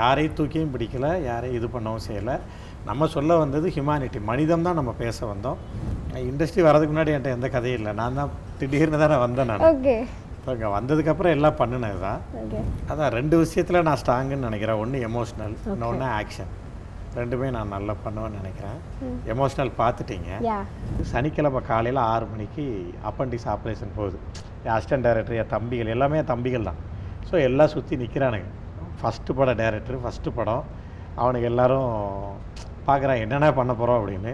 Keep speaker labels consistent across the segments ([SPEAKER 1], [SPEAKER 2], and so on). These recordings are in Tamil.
[SPEAKER 1] யாரையும் தூக்கியும் பிடிக்கல யாரையும் இது பண்ணவும் செய்யலை. நம்ம சொல்ல வந்தது ஹியூமானிட்டி மனிதம் தான் நம்ம பேச வந்தோம். இண்டஸ்ட்ரி வரதுக்கு முன்னாடி என்கிட்ட எந்த கதையும் இல்லை. நான் தான் திடீர்னு தான் நான் வந்தேன் நான்.
[SPEAKER 2] ஓகே
[SPEAKER 1] இப்போ இங்கே வந்ததுக்கப்புறம் எல்லாம் பண்ணினது தான். அதான் ரெண்டு விஷயத்தில் நான் ஸ்ட்ராங்குன்னு நினைக்கிறேன். ஒன்று எமோஷ்னல் இன்னொன்று ஆக்ஷன் ரெண்டுமே நான் நல்லா பண்ணுவேன்னு நினைக்கிறேன். எமோஷ்னல் பார்த்துட்டீங்க.
[SPEAKER 2] யா
[SPEAKER 1] சனிக்கிழமை காலையில் ஆறு மணிக்கு அப்பண்டிஸ் ஆப்ரேஷன் போகுது. அசிஸ்டன்ட் டைரக்டர் என் தம்பிகள் எல்லாமே தம்பிகள் தான். ஸோ எல்லாம் சுற்றி நிற்கிறானுங்க ஃபஸ்ட்டு பட டேரக்டர் ஃபஸ்ட்டு படம். அவனுக்கு எல்லாரும் பார்க்குறான் என்னென்ன பண்ண போகிறோம் அப்படின்னு.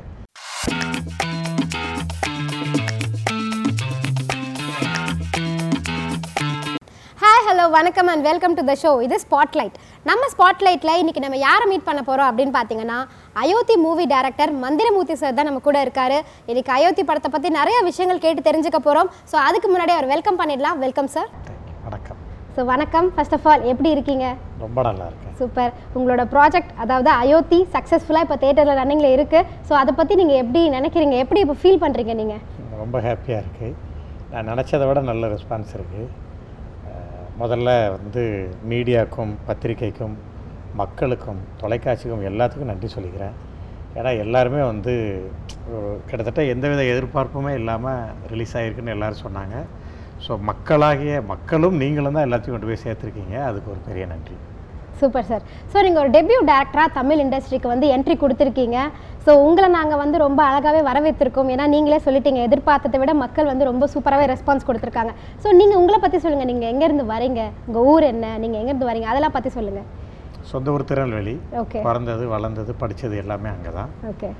[SPEAKER 2] ஹாய் ஹலோ வணக்கம் and welcome to the show இது ஸ்பாட்லைட் நம்ம ஸ்பாட்லைட்டில் இன்றைக்கி நம்ம யாரை மீட் பண்ண போகிறோம் அப்படின்னு பார்த்தீங்கன்னா Ayothi movie director Manthiramoorthy sir தான் நம்ம கூட இருக்கார். இன்றைக்கி அயோத்தி படத்தை பற்றி நிறைய விஷயங்கள் கேட்டு தெரிஞ்சுக்க போகிறோம் ஸோ அதுக்கு முன்னாடி அவர் வெல்கம் பண்ணிடலாம். வெல்கம் சார் ஸோ வணக்கம். ஃபர்ஸ்ட் ஆஃப் ஆல் எப்படி இருக்கீங்க?
[SPEAKER 1] ரொம்ப நல்லா இருக்கேன்.
[SPEAKER 2] சூப்பர் உங்களோட ப்ராஜெக்ட் அதாவது அயோத்தி சக்ஸஸ்ஃபுல்லாக இப்போ தேட்டரில் ரன்னிங்கில் இருக்குது ஸோ அதை பற்றி நீங்கள் எப்படி நினைக்கிறீங்க? எப்படி இப்போ ஃபீல் பண்ணுறீங்க நீங்கள்
[SPEAKER 1] ரொம்ப ஹாப்பியாக இருக்குது நான் நினச்சதை விட நல்ல ரெஸ்பான்ஸ் இருக்குது முதல்ல வந்து மீடியாவுக்கும் பத்திரிக்கைக்கும் மக்களுக்கும் தொலைக்காட்சிக்கும் எல்லாத்துக்கும் நன்றி சொல்லிக்கிறேன். ஏன்னா எல்லாருமே வந்து கிட்டத்தட்ட எந்தவித எதிர்பார்ப்புமே இல்லாமல் ரிலீஸ் ஆகிருக்குன்னு எல்லாரும் சொன்னாங்க. ஸோ மக்களாகிய மக்களும் நீங்களும் தான் எல்லாத்தையும் கொண்டு போய் சேர்த்துருக்கீங்க. அதுக்கு ஒரு பெரிய நன்றி.
[SPEAKER 2] சூப்பர் சார் ஸோ நீங்கள் ஒரு டெபியூ டேரக்டராக தமிழ் இண்டஸ்ட்ரிக்கு வந்து என்ட்ரி கொடுத்துருக்கீங்க. ஸோ உங்களை நாங்கள் வந்து ரொம்ப அழகாகவே வரவேற்றிருக்கோம். ஏன்னா நீங்களே சொல்லிட்டீங்க எதிர்பார்த்ததை விட மக்கள் வந்து ரொம்ப சூப்பராகவே ரெஸ்பான்ஸ் கொடுத்துருக்காங்க. ஸோ நீங்கள் உங்களை பற்றி சொல்லுங்கள் நீங்கள் எங்கேருந்து வரீங்க? உங்கள் ஊர் என்ன? நீங்கள் எங்கேருந்து வரீங்க? அதெல்லாம் பற்றி சொல்லுங்கள்
[SPEAKER 1] சொந்த ஊர் திருநெல்வேலி.
[SPEAKER 2] ஓகே
[SPEAKER 1] பிறந்தது வளர்ந்தது படித்தது எல்லாமே அங்கே தான்
[SPEAKER 2] ஓகே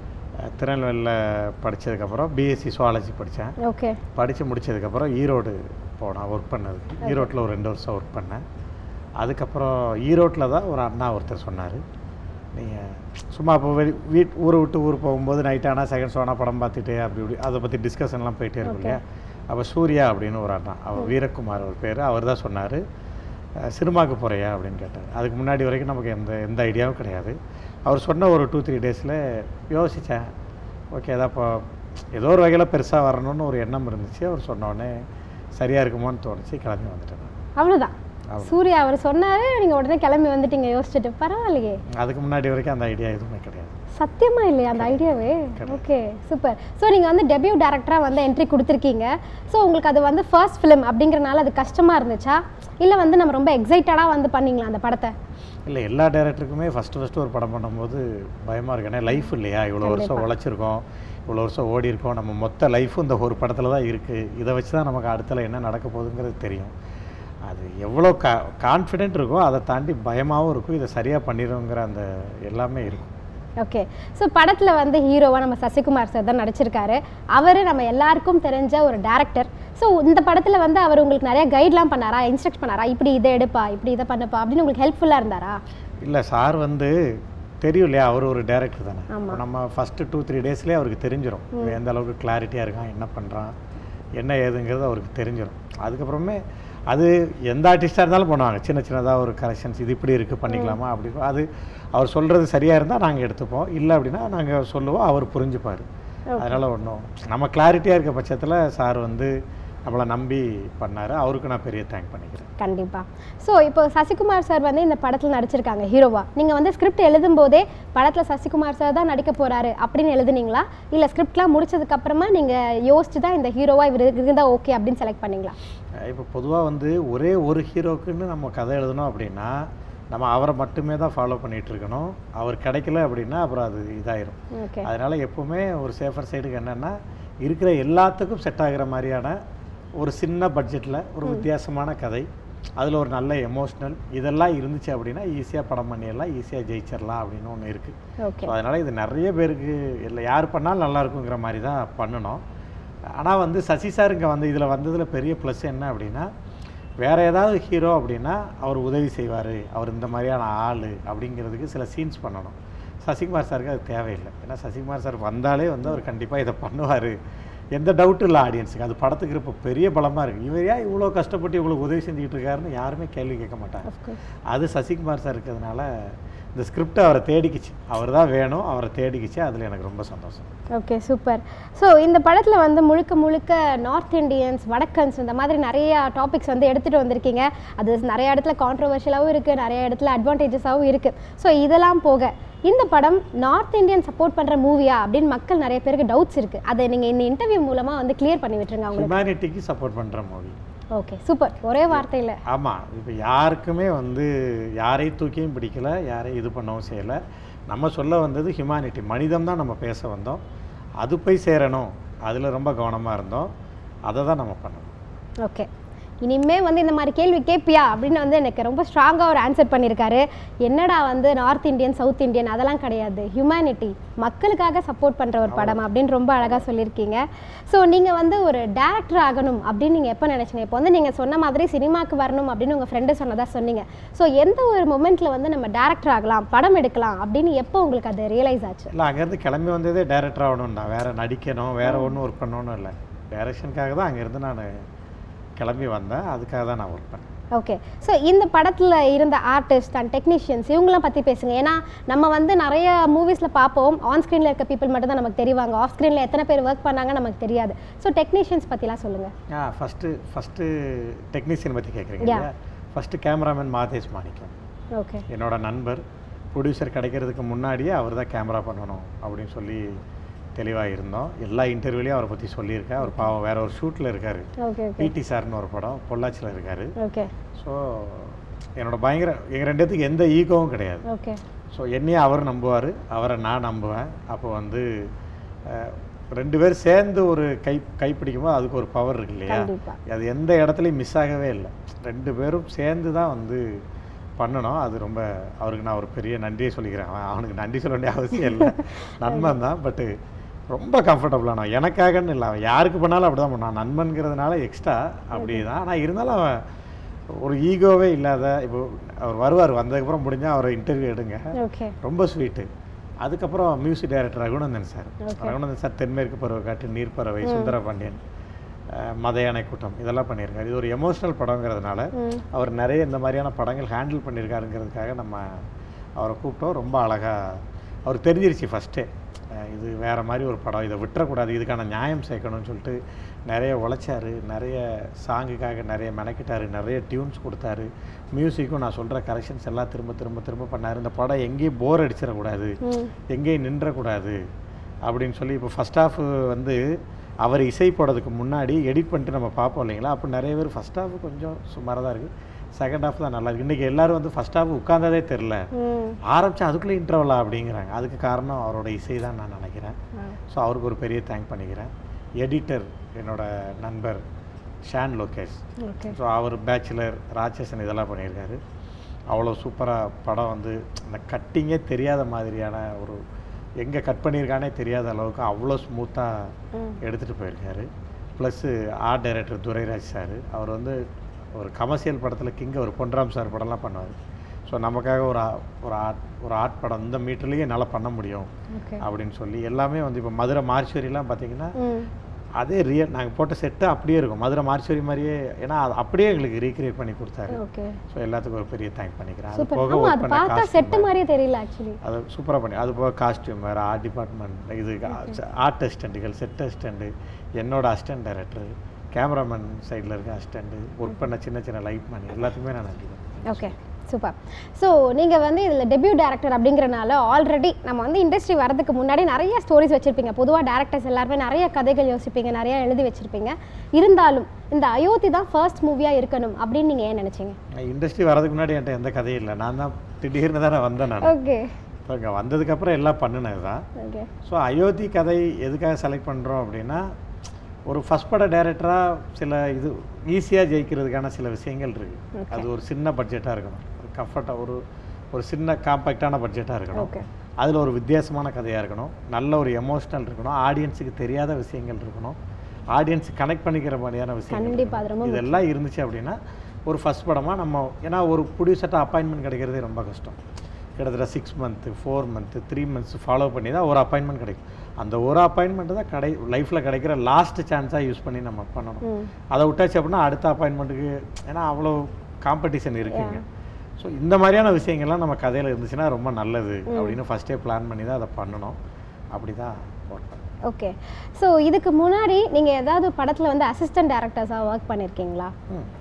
[SPEAKER 1] திருநெல்வேலியில் படித்ததுக்கப்புறம் பிஎஸ்சி சுவாலஜி படித்தேன்.
[SPEAKER 2] ஓகே
[SPEAKER 1] படித்து முடிச்சதுக்கப்புறம் ஈரோடு போனேன் ஒர்க் பண்ணதுக்கு ஈரோட்டில் ஒரு ரெண்டு வருஷம் ஒர்க் பண்ணேன். அதுக்கப்புறம் ஈரோட்டில் தான் ஒரு அண்ணா ஒருத்தர் சொன்னார். நீங்கள் சும்மா இப்போ வெளி வீட் ஊரை விட்டு ஊர் போகும்போது நைட் ஆனால் செகண்ட் ஷோனா படம் பார்த்துட்டு அப்படி இப்படி அதை பற்றி டிஸ்கஷன்லாம் போயிட்டே இருக்கும் இல்லையா? அப்போ சூர்யா அப்படின்னு ஒரு அண்ணா அவர் வீரகுமார் ஒரு பேர் அவர் தான் சொன்னார் சினிமாவுக்கு போகிறியா அப்படின்னு கேட்டார். அதுக்கு முன்னாடி வரைக்கும் நமக்கு எந்த எந்த ஐடியாவும் கிடையாது. அவர் சொன்ன ஒரு டூ த்ரீ டேஸில் யோசித்தேன் ஓகே ஏதா இப்போ ஏதோ ஒரு வகையில் பெருசாக வரணும்னு ஒரு எண்ணம் இருந்துச்சு. அவர் சொன்ன உடனே சரியாக இருக்குமோன்னு தோணுச்சு. கிளம்பி வந்துட்டேன்.
[SPEAKER 2] அவ்வளோதான் சூர்யா அவர் சொன்னார் நீங்கள் உடனே கிளம்பி வந்துட்டீங்க. யோசிச்சுட்டு பரவாயில்லையே.
[SPEAKER 1] அதுக்கு முன்னாடி வரைக்கும் அந்த ஐடியா எதுவுமே கிடையாது.
[SPEAKER 2] சத்தியமா இல்லையா அந்த ஐடியாவே ஓகே சூப்பர் ஸோ நீங்கள் வந்து டெபியூ டேரக்டராக வந்து என்ட்ரி கொடுத்துருக்கீங்க. ஸோ உங்களுக்கு அது வந்து ஃபர்ஸ்ட் ஃபிலிம் அப்படிங்கிறனால அது கஷ்டமாக இருந்துச்சா? இல்லை வந்து நம்ம ரொம்ப எக்ஸைட்டடாக வந்து பண்ணீங்களா அந்த படத்தை?
[SPEAKER 1] இல்லை எல்லா டேரக்டருக்குமே ஃபஸ்ட்டு ஃபஸ்ட்டு ஒரு படம் பண்ணும்போது பயமாக இருக்கு. ஏன்னா லைஃப் இல்லையா? இவ்வளோ வருஷம் உழைச்சிருக்கோம். இவ்வளோ வருஷம் ஓடி இருக்கோம். நம்ம மொத்த லைஃப்பும் இந்த ஒரு படத்தில் தான் இருக்குது இதை வச்சு தான் நமக்கு அடுத்தல என்ன நடக்க போகுதுங்கிறது தெரியும். அது எவ்வளோ கா கான்ஃபிடென்ட் இருக்கோ அதை தாண்டி பயமாகவும் இருக்கும். இதை சரியாக பண்ணிடுங்கிற அந்த எல்லாமே இருக்கும்.
[SPEAKER 2] ஓகே ஸோ படத்தில் வந்து ஹீரோவாக நம்ம சசிகுமார் சார் தான் நடிச்சிருக்காரு. அவர் நம்ம எல்லாருக்கும் தெரிஞ்ச ஒரு டேரக்டர் ஸோ இந்த படத்தில் வந்து அவர் உங்களுக்கு நிறைய கைட்லாம் பண்ணாரா? இன்ஸ்ட்ரக்ட் பண்ணாரா? இப்படி இதை எடுப்பா இப்படி இதை பண்ணுப்பா அப்படின்னு உங்களுக்கு ஹெல்ப்ஃபுல்லாக இருந்தாரா?
[SPEAKER 1] இல்லை சார் வந்து தெரியும் இல்லையா? அவர் ஒரு டேரக்டர் தானே. நம்ம ஃபஸ்ட்டு டூ த்ரீ டேஸ்லேயே அவருக்கு தெரிஞ்சிடும் எந்த அளவுக்கு கிளாரிட்டியாக இருக்கான் என்ன பண்ணுறான் என்ன ஏதுங்கிறது அவருக்கு தெரிஞ்சிடும் அதுக்கப்புறமே அது எந்த ஆர்டிஸ்டாக இருந்தாலும் பண்ணுவாங்க. சின்ன சின்னதாக ஒரு கரெக்ஷன்ஸ் இது இப்படி இருக்குது பண்ணிக்கலாமா அப்படி அது அவர் சொல்கிறது சரியாக இருந்தால் நாங்கள் எடுத்துப்போம். இல்லை அப்படின்னா நாங்கள் சொல்லுவோம் அவர் புரிஞ்சுப்பார். அதனால் ஒன்றும் நம்ம கிளாரிட்டியாக இருக்க பட்சத்தில் சார் வந்து நம்மளை நம்பி பண்ணார். அவருக்கு நான் பெரிய தேங்க் பண்ணிக்கிறேன்.
[SPEAKER 2] கண்டிப்பாக ஸோ இப்போ சசிகுமார் சார் வந்து இந்த படத்தில் நடிச்சிருக்காங்க ஹீரோவா நீங்கள் வந்து ஸ்கிரிப்ட் எழுதும்போதே படத்தில் சசிகுமார் சார் தான் நடிக்க போகிறாரு அப்படின்னு எழுதுனீங்களா? இல்லை ஸ்கிரிப்ட்லாம் முடிச்சதுக்கப்புறமா நீங்கள் யோசிச்சு தான் இந்த ஹீரோவா இவர் இருந்தால் ஓகே அப்படின்னு செலக்ட் பண்ணீங்களா?
[SPEAKER 1] இப்போ பொதுவாக வந்து ஒரே ஒரு ஹீரோக்குன்னு நம்ம கதை எழுதணும் அப்படின்னா நம்ம அவரை மட்டுமே தான் ஃபாலோ பண்ணிகிட்டு இருக்கணும். அவர் கிடைக்கல அப்படின்னா அப்புறம் அது இதாயிரும்.
[SPEAKER 2] ஓகே
[SPEAKER 1] அதனால் எப்போவுமே ஒரு சேஃபர் சைடுக்கு என்னென்னா இருக்கிற எல்லாத்துக்கும் செட் ஆகுற மாதிரியான ஒரு சின்ன பட்ஜெட்டில் ஒரு வித்தியாசமான கதை. அதில் ஒரு நல்ல எமோஷ்னல் இதெல்லாம் இருந்துச்சு அப்படின்னா ஈஸியாக படம் பண்ணிடலாம் ஈஸியாக ஜெயிச்சிடலாம் அப்படின்னு ஒன்று இருக்குது ஸோ அதனால் இது நிறைய பேருக்கு இல்லை யார் பண்ணாலும் நல்லா இருக்குங்கிற மாதிரி தான் பண்ணணும். ஆனால் வந்து சசி சார் இங்கே வந்து இதில் வந்ததில் பெரிய ப்ளஸ் என்ன அப்படின்னா வேறு ஏதாவது ஹீரோ அப்படின்னா அவர் உதவி செய்வார். அவர் இந்த மாதிரியான ஆள் அப்படிங்கிறதுக்கு சில சீன்ஸ் பண்ணணும். சசிகுமார் சாருக்கு அது தேவையில்லை. ஏன்னா சசிகுமார் சார் வந்தாலே வந்து அவர் கண்டிப்பாக இதை பண்ணுவார். எந்த டவுட்டும் இல்லை ஆடியன்ஸுக்கு அது படத்துக்கு இப்போ பெரிய பலமாக இருக்குது இவர் ஏன் இவ்வளோ கஷ்டப்பட்டு இவ்வளோ உதவி செஞ்சுக்கிட்டு இருக்காருன்னு யாருமே கேள்வி கேட்க மாட்டாங்க. அது சசிகுமார் சார் இருக்கிறதுனால இந்த ஸ்கிரிப்ட் அவரை தேடிக்கிச்சு. அவர் தான் வேணும் அவரை தேடிக்கிச்சு. அதில் எனக்கு ரொம்ப சந்தோஷம்.
[SPEAKER 2] ஓகே சூப்பர் ஸோ இந்த படத்தில் வந்து முழுக்க முழுக்க நார்த் இந்தியன்ஸ் வடக்கன்ஸ் இந்த மாதிரி நிறைய டாபிக்ஸ் வந்து எடுத்துகிட்டு வந்திருக்கீங்க. அது நிறைய இடத்துல கான்ட்ரவர்ஷியலாகவும் இருக்குது நிறைய இடத்துல அட்வான்டேஜஸாகவும் இருக்குது ஸோ இதெல்லாம் போக இந்த படம் நார்த் இந்தியன் சப்போர்ட் பண்ணுற மூவியா அப்படின்னு மக்கள் நிறைய பேருக்கு டவுட்ஸ் இருக்குது அதை நீங்கள் இந்த இன்டர்வியூ மூலமாக வந்து கிளியர் பண்ணி விட்டுருங்க அவங்களுக்கு.
[SPEAKER 1] ஹியூமனிட்டிக்கு சப்போர்ட் பண்ணுற மூவி
[SPEAKER 2] ஓகே சூப்பர் ஒரே வார்த்தையில்.
[SPEAKER 1] ஆமாம் இப்போ யாருக்குமே வந்து யாரையும் தூக்கியும் பிடிக்கல யாரையும் இது பண்ணவும் செய்யலை. நம்ம சொல்ல வந்தது ஹியூமனிட்டி மனிதம் தான் நம்ம பேச வந்தோம். அது போய் சேரணும். அதில் ரொம்ப கவனமாக இருந்தோம். அதை தான் நம்ம பண்ணணும்.
[SPEAKER 2] ஓகே இனிமே வந்து இந்த மாதிரி கேள்வி கேட்பியா அப்படின்னு வந்து எனக்கு ரொம்ப ஸ்ட்ராங்காக ஒரு ஆன்சர் பண்ணியிருக்காரு என்னடா வந்து நார்த் இந்தியன் சவுத் இந்தியன் அதெல்லாம் கிடையாது. ஹியூமனிட்டி மக்களுக்காக சப்போர்ட் பண்ணுற ஒரு படம் அப்படின்னு ரொம்ப அழகாக சொல்லியிருக்கீங்க. ஸோ நீங்கள் வந்து ஒரு டேரக்டர் ஆகணும் அப்படின்னு நீங்கள் எப்போ நினச்சிங்க? இப்போ வந்து நீங்கள் சொன்ன மாதிரி சினிமாக்கு வரணும் அப்படின்னு உங்கள் ஃப்ரெண்டு சொன்னதா சொன்னீங்க. ஸோ எந்த ஒரு மொமெண்ட்டில் வந்து நம்ம டேரக்டர் ஆகலாம் படம் எடுக்கலாம் அப்படின்னு எப்போ உங்களுக்கு அது ரியலைஸ் ஆச்சு?
[SPEAKER 1] இல்லை அங்கேருந்து கிளம்பி வந்ததே டைரக்டர் ஆகணும் தான் வேறு நடிக்கணும் வேறு ஒன்றும் ஒர்க் பண்ணணும்னு இல்லை. டைரக்ஷனுக்காக தான் அங்கேருந்து நான் கிளம்பி வந்தேன். அதுக்காக தான் நான் ஒர்க் பண்ணேன்.
[SPEAKER 2] ஓகே ஸோ இந்த படத்தில் இருந்த ஆர்டிஸ்ட் அண்ட் டெக்னீஷியன்ஸ் இவங்களாம் பற்றி பேசுங்க. ஏன்னா நம்ம வந்து நிறைய மூவிஸில் பார்ப்போம். ஆன் ஸ்க்ரீனில் இருக்க பீப்புள் மட்டும் தான் நமக்கு தெரிவாங்க. ஆஃப் ஸ்க்ரீனில் எத்தனை பேர் ஒர்க் பண்ணாங்க நமக்கு தெரியாது. ஸோ டெக்னீஷியன்ஸ் பற்றிலாம் சொல்லுங்கள்
[SPEAKER 1] ஆ ஃபஸ்ட்டு ஃபஸ்ட்டு டெக்னீஷியன் பற்றி கேட்குறீங்க first cameraman Mathesh Manickam.
[SPEAKER 2] Okay
[SPEAKER 1] என்னோட நண்பர். ப்ரொடியூசர் கிடைக்கிறதுக்கு முன்னாடியே அவர் தான் கேமரா பண்ணணும் அப்படின்னு சொல்லி தெளிவாக இருந்தோம் எல்லா இன்டர்வியூலையும் அவரை பற்றி சொல்லியிருக்கேன். அவர் பாவம் வேற ஒரு ஷூட்டில் இருக்கார். பிடி சார்னு ஒரு படம் பொள்ளாச்சியில் இருக்கார். ஸோ என்னோட பயங்கர எங்கள் ரெண்டு பேத்துக்கு எந்த ஈகோவும் கிடையாது. ஸோ என்னையும் அவர் நம்புவார் அவரை நான் நம்புவேன். அப்போ வந்து ரெண்டு பேர் சேர்ந்து ஒரு கை கைப்பிடிக்கும்போது அதுக்கு ஒரு பவர் இருக்கு இல்லையா. அது எந்த இடத்துலையும் மிஸ் ஆகவே இல்லை. ரெண்டு பேரும் சேர்ந்து தான் வந்து பண்ணணும். அது ரொம்ப அவருக்கு நான் ஒரு பெரிய நன்றியை சொல்லிக்கிறேன். அவன் அவனுக்கு நன்றி சொல்ல வேண்டிய அவசியம் இல்லை. நண்பன் தான். பட்டு ரொம்ப கம்ஃபர்டபுளான எனக்காகன்னு இல்லை. அவன் யாருக்கு பண்ணாலும் அப்படி தான் பண்ணான் நண்பன்கிறதுனால எக்ஸ்ட்ரா அப்படி தான் ஆனால் இருந்தாலும் அவன் ஒரு ஈகோவே இல்லாத இப்போ அவர் வருவார். வந்ததுக்கப்புறம் முடிஞ்சால் அவரை இன்டர்வியூ எடுங்க. ரொம்ப ஸ்வீட்டு அதுக்கப்புறம் music director Raghunandan sir. Raghunandan sir Thenmerku Paruvakaatru Neerparavai சுந்தர பாண்டியன் அஹ், மத யானை கூட்டம் இதெல்லாம் பண்ணியிருக்காரு. இது ஒரு எமோஷனல் படங்கிறதுனால அவர் நிறைய இந்த மாதிரியான படங்கள் ஹேண்டில் பண்ணியிருக்காருங்கிறதுக்காக நம்ம அவரை கூப்பிட்டோம். ரொம்ப அழகாக அவர் தெரிஞ்சிருச்சு ஃபஸ்ட்டே இது வேறு மாதிரி ஒரு படம். இதை விட்டுறக்கூடாது. இதுக்கான நியாயம் சேர்க்கணும்னு சொல்லிட்டு நிறைய உழைச்சாரு. நிறைய சாங்குக்காக நிறைய மெனக்கிட்டாரு. நிறைய டியூன்ஸ் கொடுத்தாரு. மியூசிக்கும் நான் சொல்கிற கரெக்ஷன்ஸ் எல்லாம் திரும்ப திரும்ப திரும்ப பண்ணார். இந்த படம் எங்கேயும் போர் அடிச்சிடக்கூடாது. எங்கேயும் நின்றக்கூடாது அப்படின்னு சொல்லி இப்போ ஃபஸ்ட் ஹாஃப் வந்து அவர் இசை போடுறதுக்கு முன்னாடி எடிட் பண்ணிட்டு நம்ம பார்ப்போம் இல்லைங்களா? அப்போ நிறைய பேர் ஃபஸ்ட் ஹாஃப் கொஞ்சம் சுமாராக தான் இருக்குது செகண்ட் ஹாஃப் தான் நல்லா இருக்கு. இன்றைக்கி எல்லாரும் வந்து ஃபஸ்ட் ஹாஃப் உட்காந்ததே தெரில
[SPEAKER 2] ம்.
[SPEAKER 1] ஆரம்பிச்சா அதுக்குள்ளே இன்டர்வலா அப்படிங்கிறாங்க. அதுக்கு காரணம் அவரோட இசை தான் நான் நினைக்கிறேன். ஸோ அவருக்கு ஒரு பெரிய தேங்க் பண்ணிக்கிறேன். எடிட்டர் என்னோட நண்பர் ஷான் லோகேஷ்.
[SPEAKER 2] ஓகே.
[SPEAKER 1] ஸோ அவர் பேச்சுலர் ராட்சசன் இதெல்லாம் பண்ணியிருக்காரு. அவ்வளோ சூப்பராக படம் வந்து அந்த கட்டிங்கே தெரியாத மாதிரியான ஒரு எங்கே கட் பண்ணியிருக்கானே தெரியாத அளவுக்கு அவ்வளோ ஸ்மூத்தாக எடுத்துகிட்டு போயிருக்காரு. Plus art director Durairaj sir. அவர் வந்து ஒரு கமர்ஷியல் படத்தில் கிங்க ஒரு பொன்ராம் சார் படம்லாம் பண்ணுவார். ஸோ நமக்காக ஒரு ஒரு ஆர்ட் ஒரு ஆர்ட் படம் இந்த மீட்டர்லேயே என்னால் பண்ண முடியும் அப்படின்னு சொல்லி எல்லாமே வந்து இப்போ மதுரை மார்ச்சுவரிலாம் பார்த்தீங்கன்னா அதே ரியல் நாங்கள் போட்ட செட்டு அப்படியே இருக்கும். மதுரை மார்ச்சுவரி மாதிரியே ஏன்னா அது அப்படியே எங்களுக்கு ரீக்ரியேட் பண்ணி கொடுத்தாரு. ஸோ எல்லாத்துக்கும் ஒரு பெரிய தேங்க் பண்ணிக்கிறேன். அது போக ஒர்க் பண்ண
[SPEAKER 2] செட்டு மாதிரியே தெரியல ஆக்சுவலி
[SPEAKER 1] அது சூப்பராக பண்ணி அது போக காஸ்டியூம் வேறு ஆர்ட் டிபார்ட்மெண்ட் இது ஆர்ட் அசிஸ்டண்ட்டுகள் செட் அசிஸ்டண்ட்டு என்னோட அசிஸ்டன்ட் டைரக்டர் கேமராமேன் சைடில் இருக்க அசிஸ்டண்ட்டு ஒர்க் பண்ண சின்ன சின்ன லைட் பண்ணி எல்லாத்துக்குமே நான் நன்றி
[SPEAKER 2] ஓகே சூப்பர் ஸோ நீங்கள் வந்து இதில் டெபியூ டேரக்டர் அப்படிங்கிறனால ஆல்ரெடி நம்ம வந்து இண்டஸ்ட்ரி வரதுக்கு முன்னாடி நிறைய ஸ்டோரிஸ் வச்சுருப்பீங்க. பொதுவாக டேரக்டர்ஸ் எல்லாருமே நிறைய கதைகள் யோசிப்பீங்க நிறைய எழுதி வச்சுருப்பீங்க. இருந்தாலும் இந்த அயோத்தி தான் ஃபர்ஸ்ட் மூவியாக இருக்கணும் அப்படின்னு நீங்கள் ஏன் நினச்சிங்க?
[SPEAKER 1] இண்டஸ்ட்ரி வரதுக்கு முன்னாடி என்கிட்ட எந்த கதையும் இல்லை. நான் தான் திடீர்னு தானே வந்தேன் நான்.
[SPEAKER 2] ஓகே
[SPEAKER 1] இப்போ இங்கே வந்ததுக்கப்புறம் எல்லாம் பண்ணினது தான்
[SPEAKER 2] ஓகே
[SPEAKER 1] ஸோ அயோத்தி கதை எதுக்காக செலக்ட் பண்ணுறோம் அப்படின்னா ஒரு ஃபஸ்ட் பட டைரக்டராக சில இது ஈஸியாக ஜெயிக்கிறதுக்கான சில விஷயங்கள் இருக்குது. அது ஒரு சின்ன பட்ஜெட்டாக இருக்கணும். ஒரு கம்ஃபர்ட்டாக ஒரு ஒரு சின்ன காம்பேக்டான பட்ஜெட்டாக இருக்கணும். அதில் ஒரு வித்தியாசமான கதையாக இருக்கணும். நல்ல ஒரு எமோஷனல் இருக்கணும். ஆடியன்ஸுக்கு தெரியாத விஷயங்கள் இருக்கணும். ஆடியன்ஸ் கனெக்ட் பண்ணிக்கிற மாதிரியான.
[SPEAKER 2] ரொம்ப
[SPEAKER 1] இதெல்லாம் இருந்துச்சு அப்படின்னா ஒரு ஃபஸ்ட் படமாக நம்ம ஏன்னா ஒரு ப்ரொடியூசர்ட்ட அப்பாயின்மெண்ட் கிடைக்கிறதே ரொம்ப கஷ்டம். கிட்டத்தட்ட six month four month three months follow பண்ணி தான் ஒரு அப்பாயின்மெண்ட் கிடைக்கும். அந்த ஒரு அப்பாயின்மெண்ட் தான் கடை லைஃப்பில் கிடைக்கிற லாஸ்ட் சான்ஸாக யூஸ் பண்ணி நம்ம பண்ணணும். அதை விட்டாச்சு அப்படின்னா அடுத்த அப்பாயின்மெண்ட்டுக்கு ஏன்னா அவ்வளோ காம்படிஷன் இருக்குங்க. ஸோ இந்த மாதிரியான விஷயங்கள்லாம் நம்ம கதையில் இருந்துச்சுன்னா ரொம்ப நல்லது அப்படின்னு ஃபஸ்ட்டே பிளான் பண்ணி தான் அதை பண்ணணும். அப்படி தான் போட்டோம்
[SPEAKER 2] ஓகே ஸோ இதுக்கு முன்னாடி நீங்கள் ஏதாவது படத்தில் வந்து அசிஸ்டன்ட் டேரக்டர்ஸாக ஒர்க் பண்ணியிருக்கீங்களா.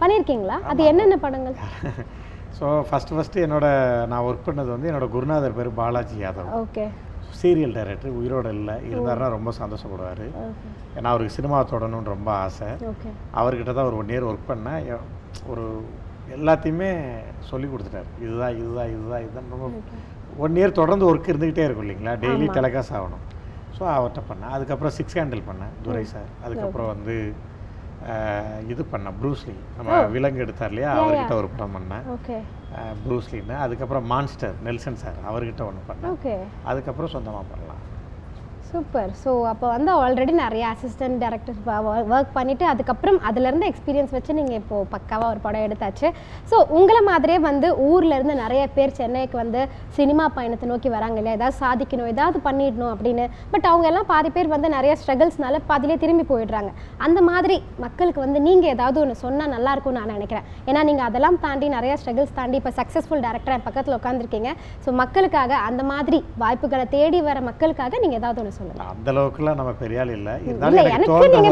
[SPEAKER 2] பண்ணியிருக்கீங்களா அது என்னென்ன படங்கள்?
[SPEAKER 1] ஸோ ஃபஸ்ட்டு ஃபஸ்ட்டு என்னோட நான் ஒர்க் பண்ணது வந்து என்னோட குருநாதர் பேர் Balaji Yadav.
[SPEAKER 2] Okay
[SPEAKER 1] serial director உயிரோட இல்லை. இருந்தாருன்னா ரொம்ப சந்தோஷப்படுவார். ஏன்னா அவருக்கு சினிமா தொடரணும்னு ரொம்ப ஆசை. அவர்கிட்ட தான் ஒரு ஒன் இயர் ஒர்க் பண்ணேன். ஒரு எல்லாத்தையுமே சொல்லி கொடுத்துட்டாரு. இதுதான் இதுதான் இதுதான் இதுதான். ரொம்ப ஒன் இயர் தொடர்ந்து ஒர்க் இருந்துக்கிட்டே இருக்கும் இல்லைங்களா? டெய்லி டெலகாஸ்ட் ஆகணும். ஸோ அவர்கிட்ட பண்ணேன். அதுக்கப்புறம் சிக்ஸ் ஹேண்டில் பண்ணேன். துரை சார் அதுக்கப்புறம் வந்து இது பண்ணேன் ப்ரூஸ்லி நம்ம விலங்கு எடுத்தார் இல்லையா? அவர்கிட்ட ஒரு படம் பண்ணேன். ப்ரூஸ்லின்னு அதுக்கப்புறம் மான்ஸ்டர் நெல்சன் சார் அவர்கிட்ட ஒன்று பண்ணேன். அதுக்கப்புறம் சொந்தமாக பண்ணலாம்
[SPEAKER 2] சூப்பர் ஸோ அப்போ வந்து ஆல்ரெடி நிறைய அசிஸ்டன்ட் டேரக்டர் ஒர்க் பண்ணிவிட்டு அதுக்கப்புறம் அதுலேருந்து எக்ஸ்பீரியன்ஸ் வச்சு நீங்கள் இப்போது பக்காவாக ஒரு படம் எடுத்தாச்சு. ஸோ உங்களை மாதிரியே வந்து ஊர்லேருந்து நிறைய பேர் சென்னைக்கு வந்து சினிமா பயணத்தை நோக்கி வராங்க இல்லையா? ஏதாவது சாதிக்கணும் ஏதாவது பண்ணிடணும் அப்படின்னு. பட் அவங்க எல்லாம் பாதி பேர் வந்து நிறைய ஸ்ட்ரகிள்ஸ்னால பாதிலே திரும்பி போயிடுறாங்க. அந்த மாதிரி மக்களுக்கு வந்து நீங்கள் ஏதாவது ஒன்று சொன்னால் நல்லாயிருக்கும்னு நான் நினைக்கிறேன். ஏன்னா நீங்கள் அதெல்லாம் தாண்டி நிறைய ஸ்ட்ரகிள்ஸ் தாண்டி இப்போ சக்ஸஸ்ஃபுல் டேரக்டராக பக்கத்தில் உட்காந்துருக்கீங்க ஸோ மக்களுக்காக அந்த மாதிரி வாய்ப்புகளை தேடி வர மக்களுக்காக நீங்கள் ஏதாவது ஒன்று சொல்லுங்கள்
[SPEAKER 1] அந்த அளவுக்குலாம் நம்ம பெரிய ஆள் இல்லை இருந்தாலும் எனக்கு தோன்றத-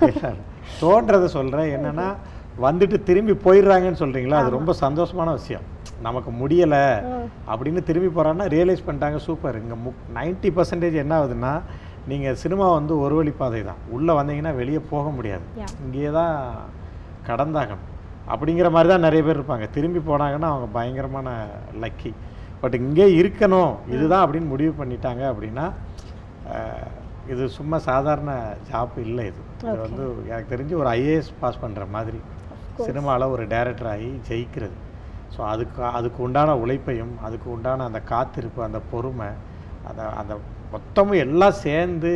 [SPEAKER 1] தோன்றதை சொல்கிறேன் என்னன்னா வந்துட்டு திரும்பி போயிடுறாங்கன்னு சொல்கிறீங்களா அது ரொம்ப சந்தோஷமான விஷயம். நமக்கு முடியலை அப்படின்னு திரும்பி போகிறான்னா ரியலைஸ் பண்ணிட்டாங்க சூப்பர் இங்கே மு நைன்ட்டி பர்சன்டேஜ் என்ன ஆகுதுன்னா நீங்கள் சினிமா வந்து ஒரு வழி பாதை தான். உள்ளே வந்தீங்கன்னா வெளியே போக முடியாது. இங்கேயே தான் கடந்தாகணும். அப்படிங்கிற மாதிரி தான் நிறைய பேர் இருப்பாங்க. திரும்பி போனாங்கன்னா அவங்க பயங்கரமான லக்கி பட் இங்கே இருக்கணும். இதுதான் அப்படின்னு முடிவு பண்ணிட்டாங்க அப்படின்னா இது சும்மா சாதாரண ஜாப் இல்லை இது. இது வந்து எனக்கு தெரிஞ்சு ஒரு ஐஏஎஸ் பாஸ் பண்ணுற மாதிரி. சினிமாவில் ஒரு டைரக்டர் ஆகி ஜெயிக்கிறது. ஸோ அதுக்கு அதுக்கு உண்டான உழைப்பையும் அதுக்கு உண்டான அந்த காத்திருப்பு அந்த பொறுமை அந்த அந்த மொத்தமும் எல்லாம் சேர்ந்து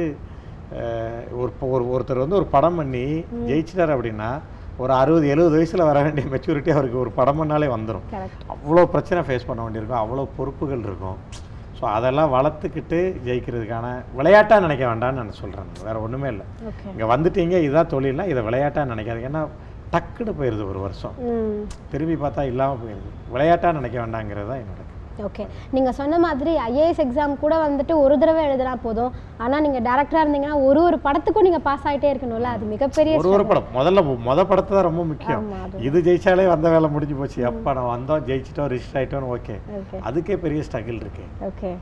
[SPEAKER 1] ஒரு ஒரு ஒருத்தர் வந்து ஒரு படம் பண்ணி ஜெயிச்சிட்டார் அப்படின்னா ஒரு அறுபது எழுபது வயசில் வர வேண்டிய மெச்சூரிட்டி அவருக்கு ஒரு படம் பண்ணாலே வந்துடும் அவ்வளோ பிரச்சனை ஃபேஸ் பண்ண வேண்டியிருக்கும். அவ்வளோ பொறுப்புகள் இருக்கும். ஸோ அதெல்லாம் வளர்த்துக்கிட்டு ஜெயிக்கிறதுக்கான விளையாட்டாக நினைக்க வேண்டாம்னு நான் சொல்கிறேன் வேறு ஒன்றுமே இல்லை. இங்கே வந்துட்டீங்க இதுதான் தொழில்னா இதை விளையாட்டாக நினைக்காதீங்க. ஏன்னா டக்குன்னு போயிடுது ஒரு வருஷம். திரும்பி பார்த்தா இல்லாமல் போயிடுது விளையாட்டாக நினைக்க வேண்டாங்கிறது தான் என்னோட
[SPEAKER 2] ஓகே நீங்கள் சொன்ன மாதிரி ஐஏஎஸ் எக்ஸாம் கூட வந்துட்டு ஒரு தடவை எழுதினா போதும். ஆனால் நீங்கள் டேரக்டராக இருந்தீங்கன்னா ஒரு ஒரு படத்துக்கும் நீங்கள் பாஸ் ஆகிட்டே இருக்கணும்ல. அது மிகப்பெரிய
[SPEAKER 1] ஒரு ஒரு படம். முதல்ல மொத படத்தை தான் ரொம்ப முக்கியம். இது ஜெயிச்சாலே வந்த வேலை முடிஞ்சு போச்சு. எப்போ நான் வந்தோம் ஜெயிச்சிட்டோம் ரிஜிஸ்டர் ஆகிட்டோன்னு ஓகே
[SPEAKER 2] ஓகே
[SPEAKER 1] அதுக்கே பெரிய ஸ்ட்ரகிள் இருக்கு.
[SPEAKER 2] ஓகே